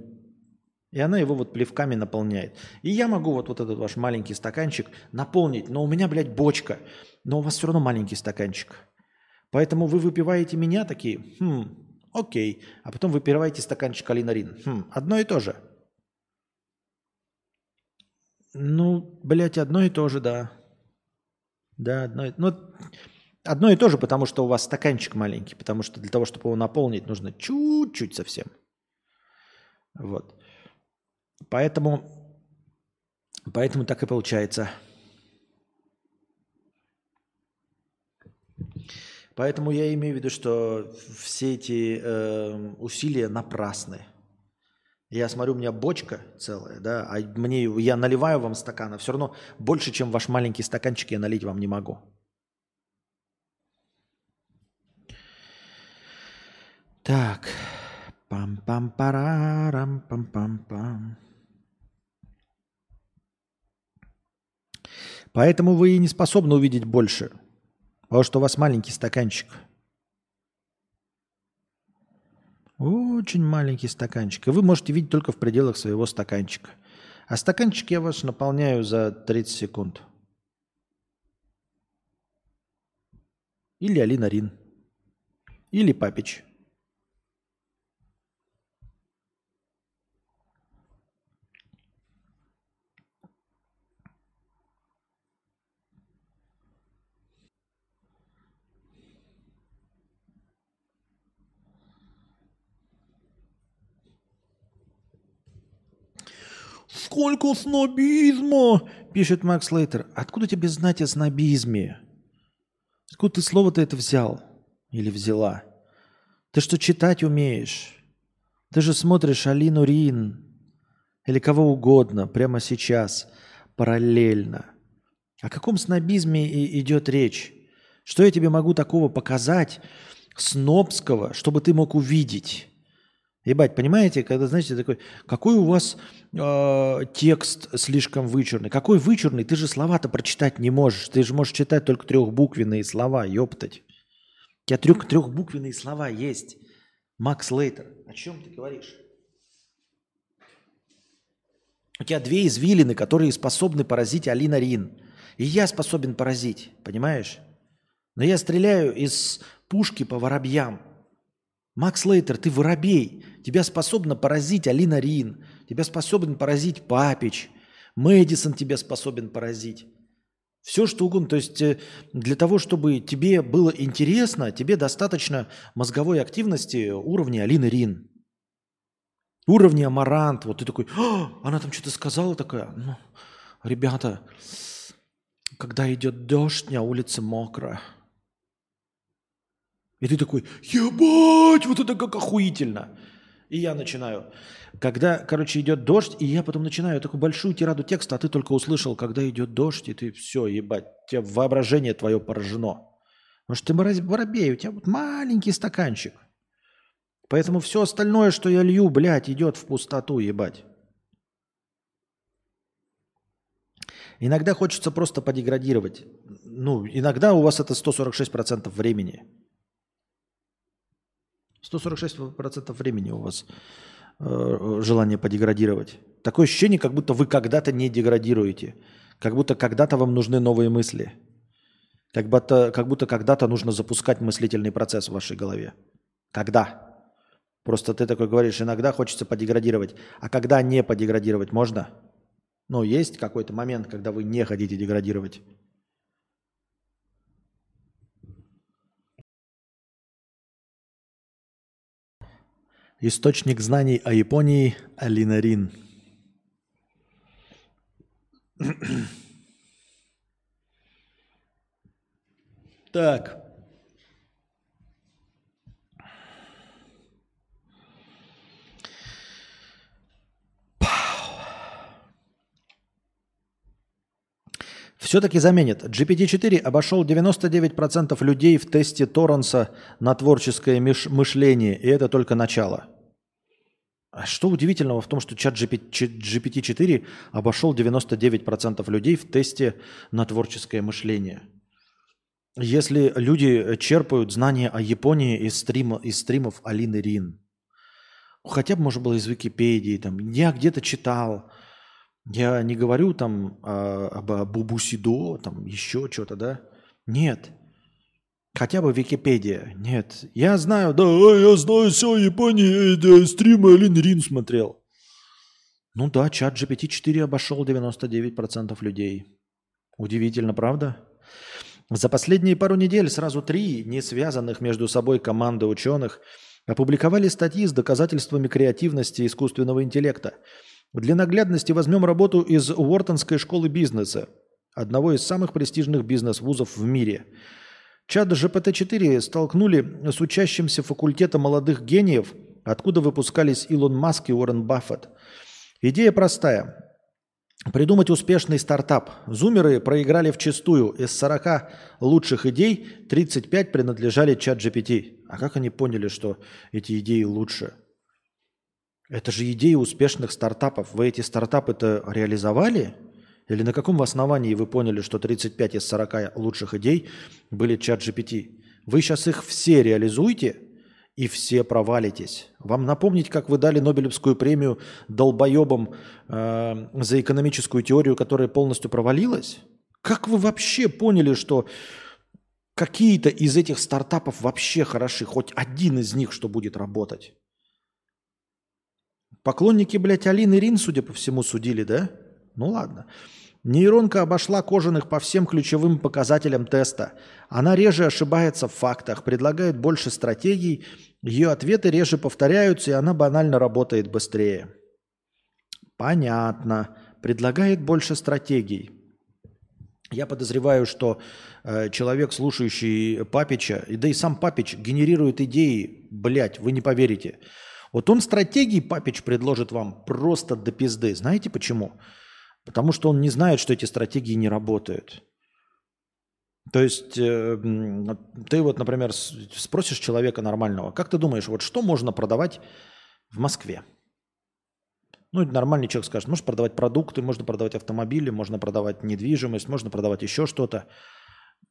Speaker 1: И она его вот плевками наполняет. И я могу вот, вот этот ваш маленький стаканчик наполнить, но у меня, блядь, бочка. Но у вас все равно маленький стаканчик. Поэтому вы выпиваете меня такие, хм, окей. А потом выпиваете стаканчик Алина Рин. Хм, одно и то же. Ну, блядь, одно и то же, да. Да, одно и... Ну, одно и то же, потому что у вас стаканчик маленький. Потому что для того, чтобы его наполнить, нужно чуть-чуть совсем. Вот. Поэтому, поэтому так и получается. Поэтому я имею в виду, что все эти э, усилия напрасны. Я смотрю, у меня бочка целая, да, а мне я наливаю вам стакан, а все равно больше, чем ваш маленький стаканчик, я налить вам не могу. Так. Пам-пам-парарам, пам-пам-пам. Поэтому вы и не способны увидеть больше, потому что у вас маленький стаканчик – Очень маленький стаканчик. И вы можете видеть только в пределах своего стаканчика. А стаканчик я ваш наполняю за 30 секунд. Или Алина Рин. Или Папич. Сколько снобизма, пишет Макс Лейтер. Откуда тебе знать о снобизме? Откуда ты слово-то это взял? Или взяла? Ты что, читать умеешь? Ты же смотришь Алину Рин или кого угодно прямо сейчас, параллельно. О каком снобизме и идет речь? Что я тебе могу такого показать, снобского, чтобы ты мог увидеть? Ебать, понимаете, когда, знаете, такой, какой у вас э, текст слишком вычурный. Какой вычурный? Ты же слова-то прочитать не можешь. Ты же можешь читать только трехбуквенные слова, ёптать. У тебя трех, трехбуквенные слова есть. Макс Лейтер, о чем ты говоришь? У тебя две извилины, которые способны поразить Алина Рин. И я способен поразить, понимаешь? Но я стреляю из пушки по воробьям. Макс Лейтер, ты воробей. Тебя способна поразить Алина Рин. Тебя способен поразить Папич. Мэдисон тебя способен поразить. Все что угодно. То есть э, для того, чтобы тебе было интересно, тебе достаточно мозговой активности уровня Алины Рин. Уровня Амарант. Вот ты такой, «А, она там что-то сказала такая. Ну, ребята, когда идет дождь, на улице мокро. И ты такой, ебать, вот это как охуительно. И я начинаю. Когда, короче, идет дождь, и я потом начинаю такую большую тираду текста, а ты только услышал, когда идет дождь, и ты все, ебать, у тебя воображение твое поражено. Потому что ты воробей, у тебя вот маленький стаканчик. Поэтому все остальное, что я лью, блядь, идет в пустоту, ебать. Иногда хочется просто подеградировать. Ну, иногда у вас это 146% времени. 146% времени у вас э, желание подеградировать. Такое ощущение, как будто вы когда-то не деградируете. Как будто когда-то вам нужны новые мысли. Как будто, как будто когда-то нужно запускать мыслительный процесс в вашей голове. Когда? Просто ты такой говоришь, иногда хочется подеградировать. А когда не подеградировать можно? Ну, есть какой-то момент, когда вы не хотите деградировать? Источник знаний о Японии – Алинарин. Так. Все-таки заменит. GPT-4 обошел 99% людей в тесте Торренса на творческое мышление, и это только начало. А что удивительного в том, что чат GPT-4 обошел 99% людей в тесте на творческое мышление? Если люди черпают знания о Японии из, стрима, из стримов Алины Рин, хотя бы, может было, из Википедии, там, я где-то читал, я не говорю там а, об Бубусидо, там еще что-то, да? Нет. Хотя бы Википедия. Нет. Я знаю, да, я знаю все о Японии, да, стримы Алин Рин смотрел. Ну да, чат GPT-4 обошел 99% людей. Удивительно, правда? За последние пару недель сразу три не связанных между собой команды ученых опубликовали статьи с доказательствами креативности искусственного интеллекта – для наглядности возьмем работу из Уортонской школы бизнеса, одного из самых престижных бизнес-вузов в мире. Чат GPT-4 столкнули с учащимся факультета молодых гениев, откуда выпускались Илон Маск и Уоррен Баффет. Идея простая. Придумать успешный стартап. Зумеры проиграли в чистую. Из 40 лучших идей 35 принадлежали чат GPT. А как они поняли, что эти идеи лучше? Это же идеи успешных стартапов. Вы эти стартапы-то реализовали? Или на каком основании вы поняли, что 35 из 40 лучших идей были чат GPT? Вы сейчас их все реализуете и все провалитесь. Вам напомнить, как вы дали Нобелевскую премию долбоебам э, за экономическую теорию, которая полностью провалилась? Как вы вообще поняли, что какие-то из этих стартапов вообще хороши, хоть один из них, что будет работать? Поклонники, блядь, Алины Рин, судя по всему, судили, да? Ну ладно. Нейронка обошла кожаных по всем ключевым показателям теста. Она реже ошибается в фактах, предлагает больше стратегий, ее ответы реже повторяются, и она банально работает быстрее. Понятно. Предлагает больше стратегий. Я подозреваю, что э, человек, слушающий Папича, да и сам Папич генерирует идеи, блядь, вы не поверите. Вот он стратегии, Папич, предложит вам просто до пизды. Знаете почему? Потому что он не знает, что эти стратегии не работают. То есть э, ты вот, например, спросишь человека нормального, как ты думаешь, вот что можно продавать в Москве? Ну, нормальный человек скажет, можно продавать продукты, можно продавать автомобили, можно продавать недвижимость, можно продавать еще что-то.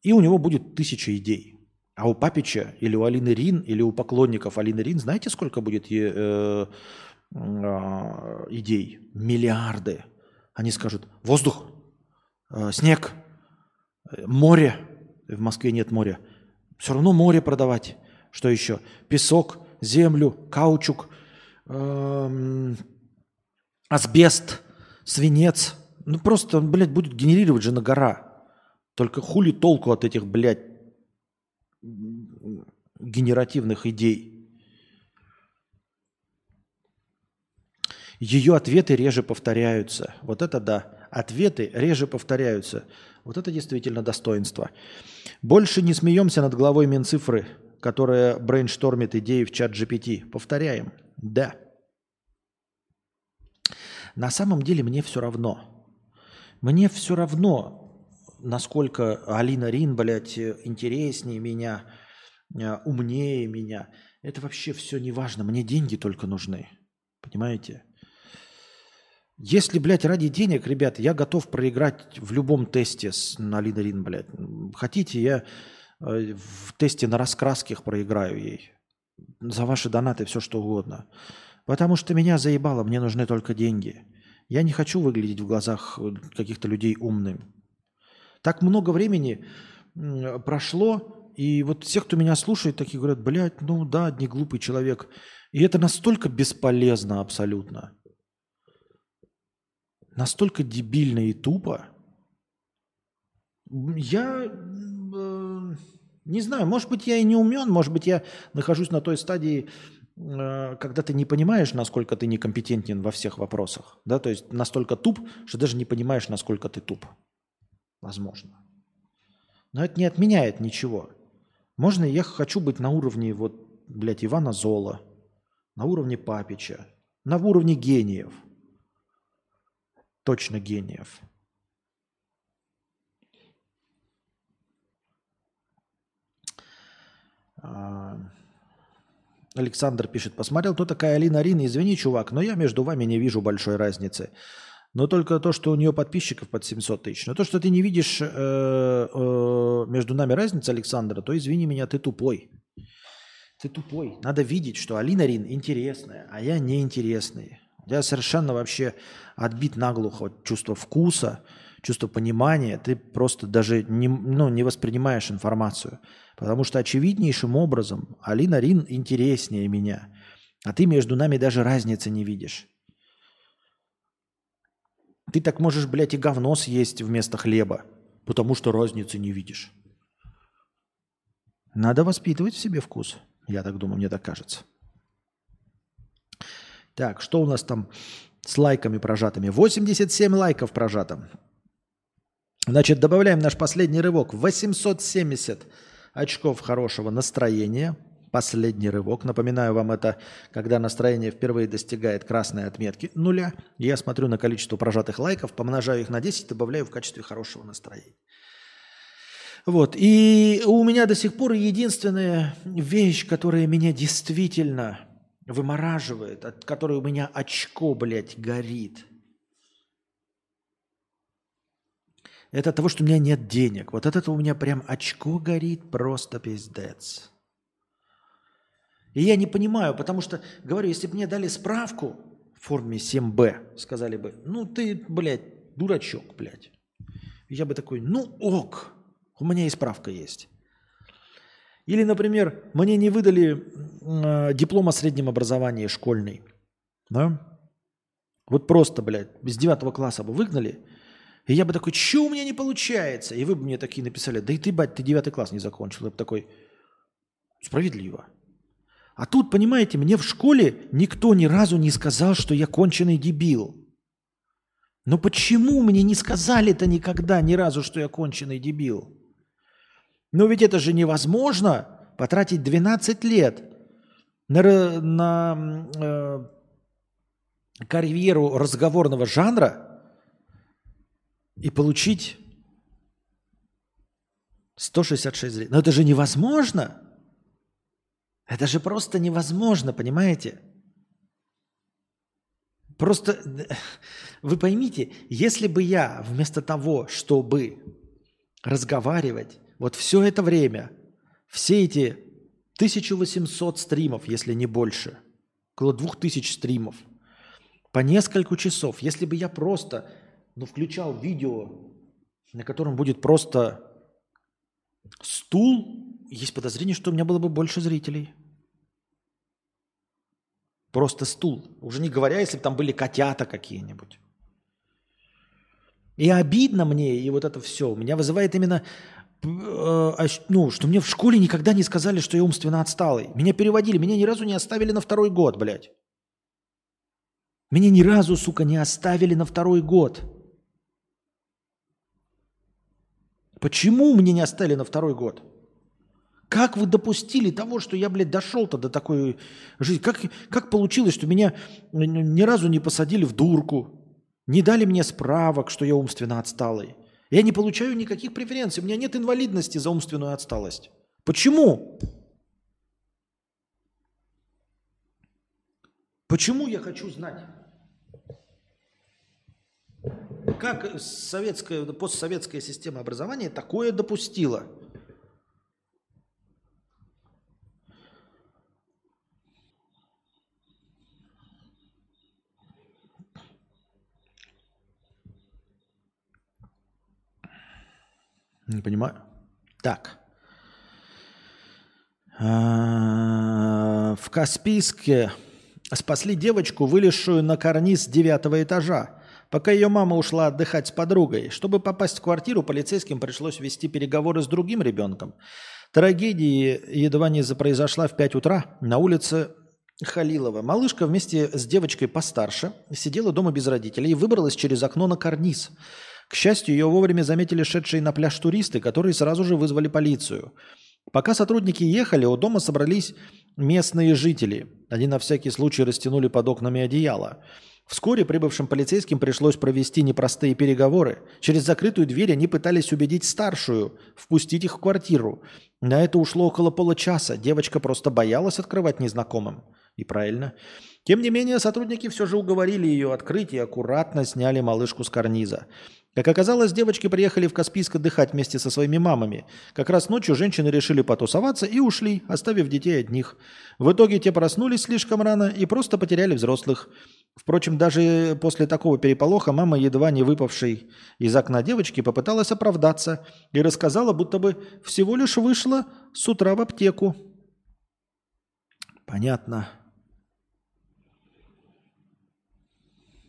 Speaker 1: И у него будет тысяча идей. А у Папича или у Алины Рин, или у поклонников Алины Рин, знаете, сколько будет э, э, идей? Миллиарды. Они скажут, воздух, э, снег, море. В Москве нет моря. Все равно море продавать. Что еще? Песок, землю, каучук, э, асбест, свинец. Ну просто, блядь, будет генерировать же на гора. Только хули толку от этих, блядь, генеративных идей. Ее ответы реже повторяются. Вот это да. Ответы реже повторяются. Вот это действительно достоинство. Больше не смеемся над главой Минцифры, которая брейнштормит идеи в ChatGPT. Повторяем. Да. На самом деле мне все равно. Мне все равно, насколько Алина Рин, блядь, интереснее меня, э, умнее меня. Это вообще все не важно. Мне деньги только нужны. Понимаете? Если, блядь, ради денег, ребят, я готов проиграть в любом тесте с Алиной Рин, блядь. Хотите, я э, в тесте на раскраских проиграю ей. За ваши донаты все что угодно. Потому что меня заебало, мне нужны только деньги. Я не хочу выглядеть в глазах э, каких-то людей умным. Так много времени прошло, и вот все, кто меня слушает, такие говорят, блядь, ну да, не глупый человек. И это настолько бесполезно абсолютно. Настолько дебильно и тупо. Я э, не знаю, может быть, я и не умен, может быть, я нахожусь на той стадии, э, когда ты не понимаешь, насколько ты некомпетентен во всех вопросах. Да? То есть настолько туп, что даже не понимаешь, насколько ты туп. Возможно. Но это не отменяет ничего. Можно, я хочу быть на уровне, вот, блядь, Ивана Зола, на уровне Папича, на уровне гениев. Точно гениев. А, Александр пишет, посмотрел, кто такая Алина Рина. Извини, чувак, но я между вами не вижу большой разницы. Но только то, что у нее подписчиков под 700 тысяч. Но то, что ты не видишь э, э, между нами разницы, Александра, то извини меня, ты тупой. Ты тупой. Надо видеть, что Алина Рин интересная, а я неинтересный. Я совершенно вообще отбит наглухо от чувства вкуса, чувства понимания. Ты просто даже не, ну, не воспринимаешь информацию. Потому что очевиднейшим образом Алина Рин интереснее меня. А ты между нами даже разницы не видишь. Ты так можешь, блядь, и говно съесть вместо хлеба, потому что разницы не видишь. Надо воспитывать в себе вкус. Я так думаю, мне так кажется. Так, что у нас там с лайками прожатыми? 87 лайков прожатым. Значит, добавляем наш последний рывок. 870 очков хорошего настроения – последний рывок. Напоминаю вам это, когда настроение впервые достигает красной отметки нуля. Я смотрю на количество прожатых лайков, помножаю их на 10, добавляю в качестве хорошего настроения. Вот. И у меня до сих пор единственная вещь, которая меня действительно вымораживает, от которой у меня очко, блядь, горит. Это от того, что у меня нет денег. Вот от этого у меня прям очко горит просто пиздец. И я не понимаю, потому что, говорю, если бы мне дали справку в форме 7Б, сказали бы, ну ты, блядь, дурачок, блядь. Я бы такой, ну ок, у меня и справка есть. Или, например, мне не выдали э, диплом о среднем образовании школьный. Да? Вот просто, блядь, с девятого класса бы выгнали, и я бы такой, что у меня не получается? И вы бы мне такие написали, да и ты, бать, ты девятый класс не закончил. Я бы такой, справедливо. А тут, понимаете, мне в школе никто ни разу не сказал, что я конченый дебил. Но почему мне не сказали-то никогда ни разу, что я конченый дебил? Но ведь это же невозможно потратить 12 лет на, на э, карьеру разговорного жанра и получить 166 зрителей. Но это же невозможно. Это же просто невозможно, понимаете? Просто вы поймите, если бы я вместо того, чтобы разговаривать вот все это время, все эти 1800 стримов, если не больше, около 2000 стримов, по несколько часов, если бы я просто ну, включал видео, на котором будет просто стул есть подозрение, что у меня было бы больше зрителей. Просто стул. Уже не говоря, если бы там были котята какие-нибудь. И обидно мне, и вот это все. Меня вызывает именно, э, ну, что мне в школе никогда не сказали, что я умственно отсталый. Меня переводили, меня ни разу не оставили на второй год, блядь. Меня ни разу, сука, не оставили на второй год. Почему мне не оставили на второй год? Как вы допустили того, что я, блядь, дошел-то до такой жизни? Как, как получилось, что меня ни разу не посадили в дурку, не дали мне справок, что я умственно отсталый? Я не получаю никаких преференций, у меня нет инвалидности за умственную отсталость. Почему? Почему я хочу знать? Как советская, постсоветская система образования такое допустила? Не понимаю. Так. А, в Каспийске спасли девочку, вылезшую на карниз девятого этажа, пока ее мама ушла отдыхать с подругой. Чтобы попасть в квартиру, полицейским пришлось вести переговоры с другим ребенком. Трагедия едва не произошла в 5 утра на улице Халилова. Малышка вместе с девочкой постарше сидела дома без родителей и выбралась через окно на карниз. К счастью, ее вовремя заметили шедшие на пляж туристы, которые сразу же вызвали полицию. Пока сотрудники ехали, у дома собрались местные жители. Они на всякий случай растянули под окнами одеяло. Вскоре прибывшим полицейским пришлось провести непростые переговоры. Через закрытую дверь они пытались убедить старшую впустить их в квартиру. На это ушло около получаса. Девочка просто боялась открывать незнакомым. И правильно. Тем не менее, сотрудники все же уговорили ее открыть и аккуратно сняли малышку с карниза. Как оказалось, девочки приехали в Каспийск отдыхать вместе со своими мамами. Как раз ночью женщины решили потусоваться и ушли, оставив детей одних. В итоге те проснулись слишком рано и просто потеряли взрослых. Впрочем, даже после такого переполоха мама, едва не выпавшей из окна девочки, попыталась оправдаться и рассказала, будто бы всего лишь вышла с утра в аптеку. Понятно.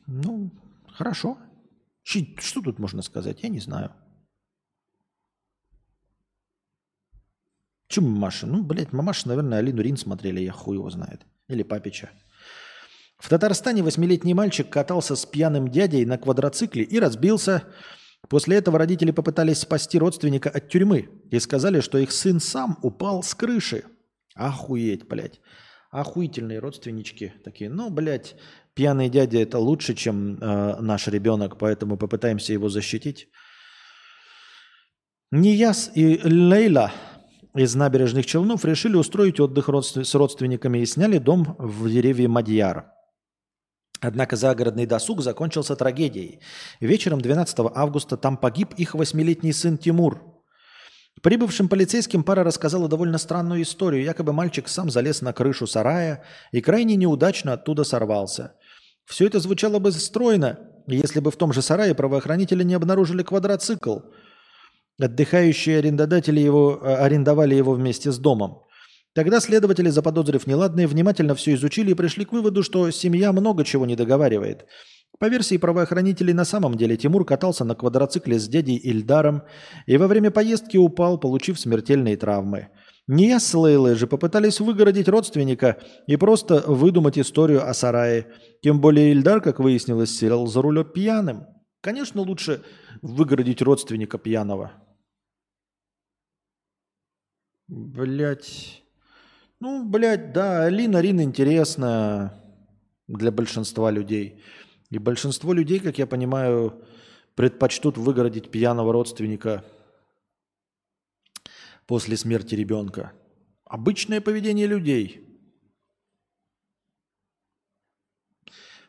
Speaker 1: Ну, хорошо. Что тут можно сказать? Я не знаю. Чем мамаша? Ну, блядь, мамаша, наверное, Алину Рин смотрели, я хуй его знает. Или папича. В Татарстане восьмилетний мальчик катался с пьяным дядей на квадроцикле и разбился. После этого родители попытались спасти родственника от тюрьмы и сказали, что их сын сам упал с крыши. Охуеть, блядь. Охуительные родственнички такие. Ну, блядь, пьяный дядя это лучше, чем э, наш ребенок, поэтому попытаемся его защитить. Нияс и Лейла из набережных Челнов решили устроить отдых с родственниками и сняли дом в дереве Мадьяр. Однако загородный досуг закончился трагедией. Вечером 12 августа там погиб их восьмилетний сын Тимур. Прибывшим полицейским пара рассказала довольно странную историю. Якобы мальчик сам залез на крышу сарая и крайне неудачно оттуда сорвался. Все это звучало бы стройно, если бы в том же сарае правоохранители не обнаружили квадроцикл. Отдыхающие арендодатели его, э, арендовали его вместе с домом. Тогда следователи, заподозрив неладное, внимательно все изучили и пришли к выводу, что семья много чего не договаривает. По версии правоохранителей, на самом деле Тимур катался на квадроцикле с дядей Ильдаром и во время поездки упал, получив смертельные травмы. Не с Лейлой же попытались выгородить родственника и просто выдумать историю о сарае. Тем более Ильдар, как выяснилось, сел за рулем пьяным. Конечно, лучше выгородить родственника пьяного. Блять. Ну, блядь, да, Алина Рин интересная для большинства людей. И большинство людей, как я понимаю, предпочтут выгородить пьяного родственника – после смерти ребенка. Обычное поведение людей.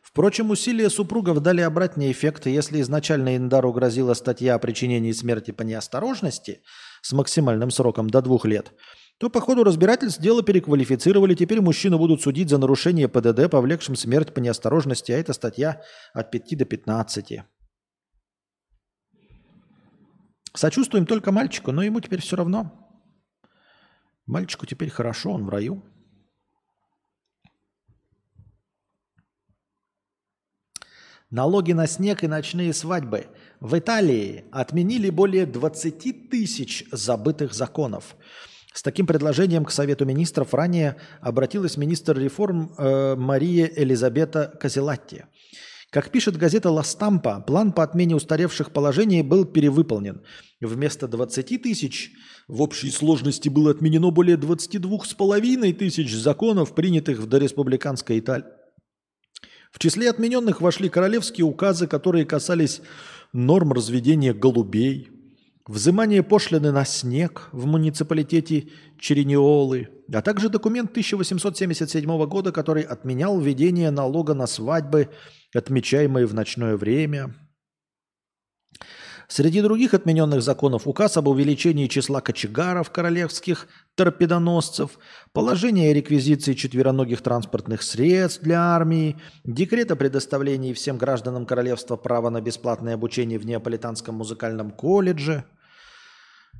Speaker 1: Впрочем, усилия супругов дали обратный эффект. Если изначально Индару грозила статья о причинении смерти по неосторожности с максимальным сроком до двух лет, то по ходу разбирательств дело переквалифицировали. Теперь мужчину будут судить за нарушение ПДД, повлекшим смерть по неосторожности, а эта статья от 5 до 15. Сочувствуем только мальчику, но ему теперь все равно. Мальчику теперь хорошо, он в раю. Налоги на снег и ночные свадьбы. В Италии отменили более 20 тысяч забытых законов. С таким предложением к Совету министров ранее обратилась министр реформ э, Мария Элизабета Казелатти. Как пишет газета «Ла Стампа», план по отмене устаревших положений был перевыполнен. Вместо 20 тысяч в общей сложности было отменено более 22,5 тысяч законов, принятых в дореспубликанской Италии. В числе отмененных вошли королевские указы, которые касались норм разведения голубей, взимание пошлины на снег в муниципалитете Черениолы, а также документ 1877 года, который отменял введение налога на свадьбы – отмечаемые в ночное время. Среди других отмененных законов указ об увеличении числа кочегаров королевских торпедоносцев, положение реквизиции четвероногих транспортных средств для армии, декрет о предоставлении всем гражданам королевства права на бесплатное обучение в Неаполитанском музыкальном колледже.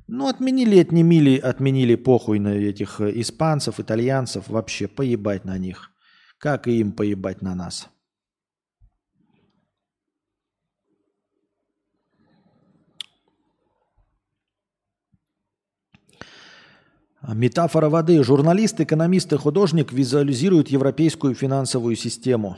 Speaker 1: Ну, отменили, отнимили, отменили похуй на этих э, испанцев, итальянцев, вообще поебать на них. Как и им поебать на нас. Метафора воды. Журналист, экономист и художник визуализируют европейскую финансовую систему.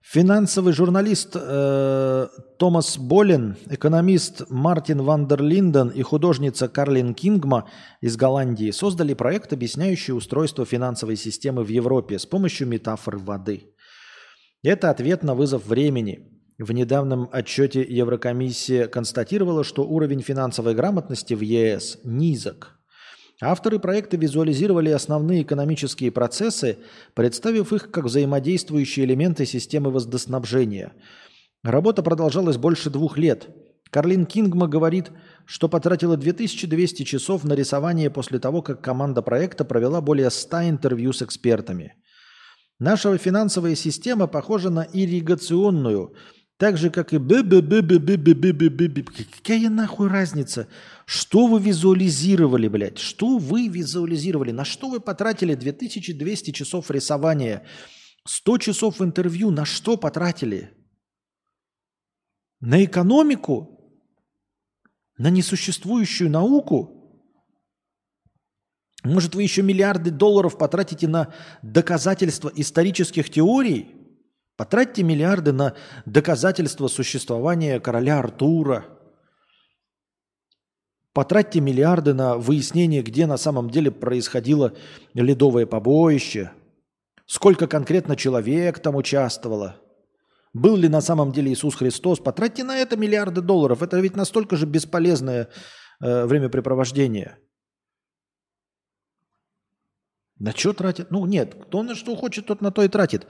Speaker 1: Финансовый журналист э, Томас Болин, экономист Мартин Вандерлинден и художница Карлин Кингма из Голландии создали проект, объясняющий устройство финансовой системы в Европе с помощью метафор воды. Это ответ на вызов времени – в недавнем отчете Еврокомиссия констатировала, что уровень финансовой грамотности в ЕС низок. Авторы проекта визуализировали основные экономические процессы, представив их как взаимодействующие элементы системы водоснабжения. Работа продолжалась больше двух лет. Карлин Кингма говорит, что потратила 2200 часов на рисование после того, как команда проекта провела более 100 интервью с экспертами. Наша финансовая система похожа на ирригационную – так же, как и б б б б б б б б б б Какая нахуй разница? Что вы визуализировали, блядь? Что вы визуализировали? На что вы потратили 2200 часов рисования? 100 часов интервью на что потратили? На экономику? На несуществующую науку? Может, вы еще миллиарды долларов потратите на доказательства исторических теорий? Потратьте миллиарды на доказательство существования короля Артура. Потратьте миллиарды на выяснение, где на самом деле происходило ледовое побоище. Сколько конкретно человек там участвовало. Был ли на самом деле Иисус Христос. Потратьте на это миллиарды долларов. Это ведь настолько же бесполезное э, времяпрепровождение. На что тратят? Ну нет, кто на что хочет, тот на то и тратит.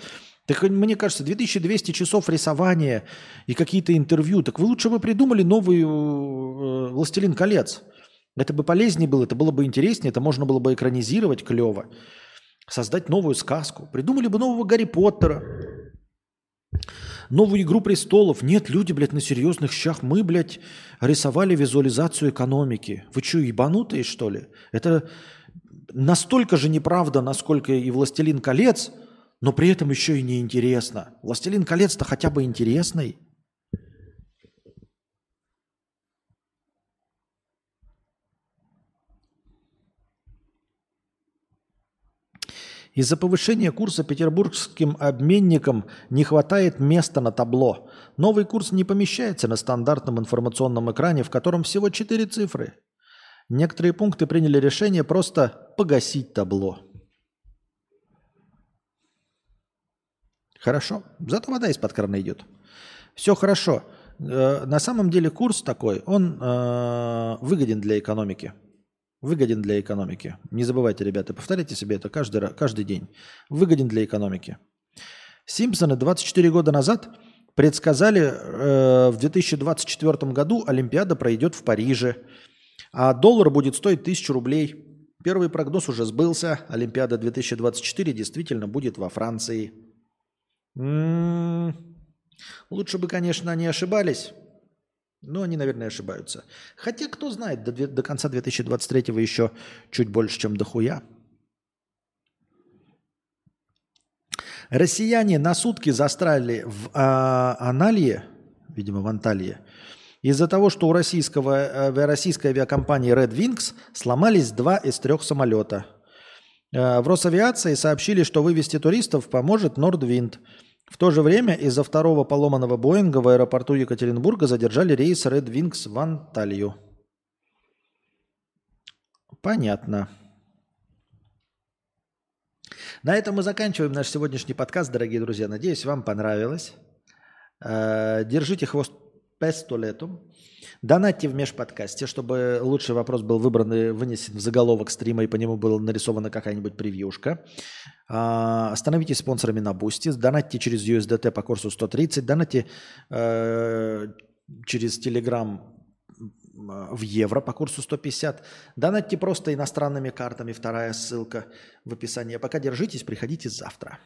Speaker 1: Так мне кажется, 2200 часов рисования и какие-то интервью. Так вы лучше бы придумали новый э, «Властелин колец». Это бы полезнее было, это было бы интереснее, это можно было бы экранизировать клево. Создать новую сказку. Придумали бы нового Гарри Поттера. Новую «Игру престолов». Нет, люди, блядь, на серьезных щах. Мы, блядь, рисовали визуализацию экономики. Вы что, ебанутые, что ли? Это настолько же неправда, насколько и «Властелин колец», но при этом еще и неинтересно. «Властелин колец»-то хотя бы интересный. Из-за повышения курса петербургским обменникам не хватает места на табло. Новый курс не помещается на стандартном информационном экране, в котором всего четыре цифры. Некоторые пункты приняли решение просто погасить табло. Хорошо. Зато вода из-под крана идет. Все хорошо. Э, на самом деле курс такой, он э, выгоден для экономики. Выгоден для экономики. Не забывайте, ребята, повторяйте себе это каждый, каждый день. Выгоден для экономики. Симпсоны 24 года назад предсказали, э, в 2024 году Олимпиада пройдет в Париже, а доллар будет стоить 1000 рублей. Первый прогноз уже сбылся. Олимпиада 2024 действительно будет во Франции. Лучше бы, конечно, они ошибались, но они, наверное, ошибаются. Хотя, кто знает, до, до конца 2023 еще чуть больше, чем до хуя. Россияне на сутки застряли в а, Аналье, видимо, в Анталии, из-за того, что у российского, э, российской авиакомпании Red Wings сломались два из трех самолета. Э, в Росавиации сообщили, что вывести туристов поможет Nordwind – в то же время из-за второго поломанного Боинга в аэропорту Екатеринбурга задержали рейс Red Wings в Анталью. Понятно. На этом мы заканчиваем наш сегодняшний подкаст, дорогие друзья. Надеюсь, вам понравилось. Э, держите хвост пестолетом. Донатьте в межподкасте, чтобы лучший вопрос был выбран и вынесен в заголовок стрима, и по нему была нарисована какая-нибудь превьюшка. А, становитесь спонсорами на Бусти, донатьте через USDT по курсу 130, донатьте э, через Telegram в евро по курсу 150. Донатьте просто иностранными картами, вторая ссылка в описании. А пока держитесь, приходите завтра.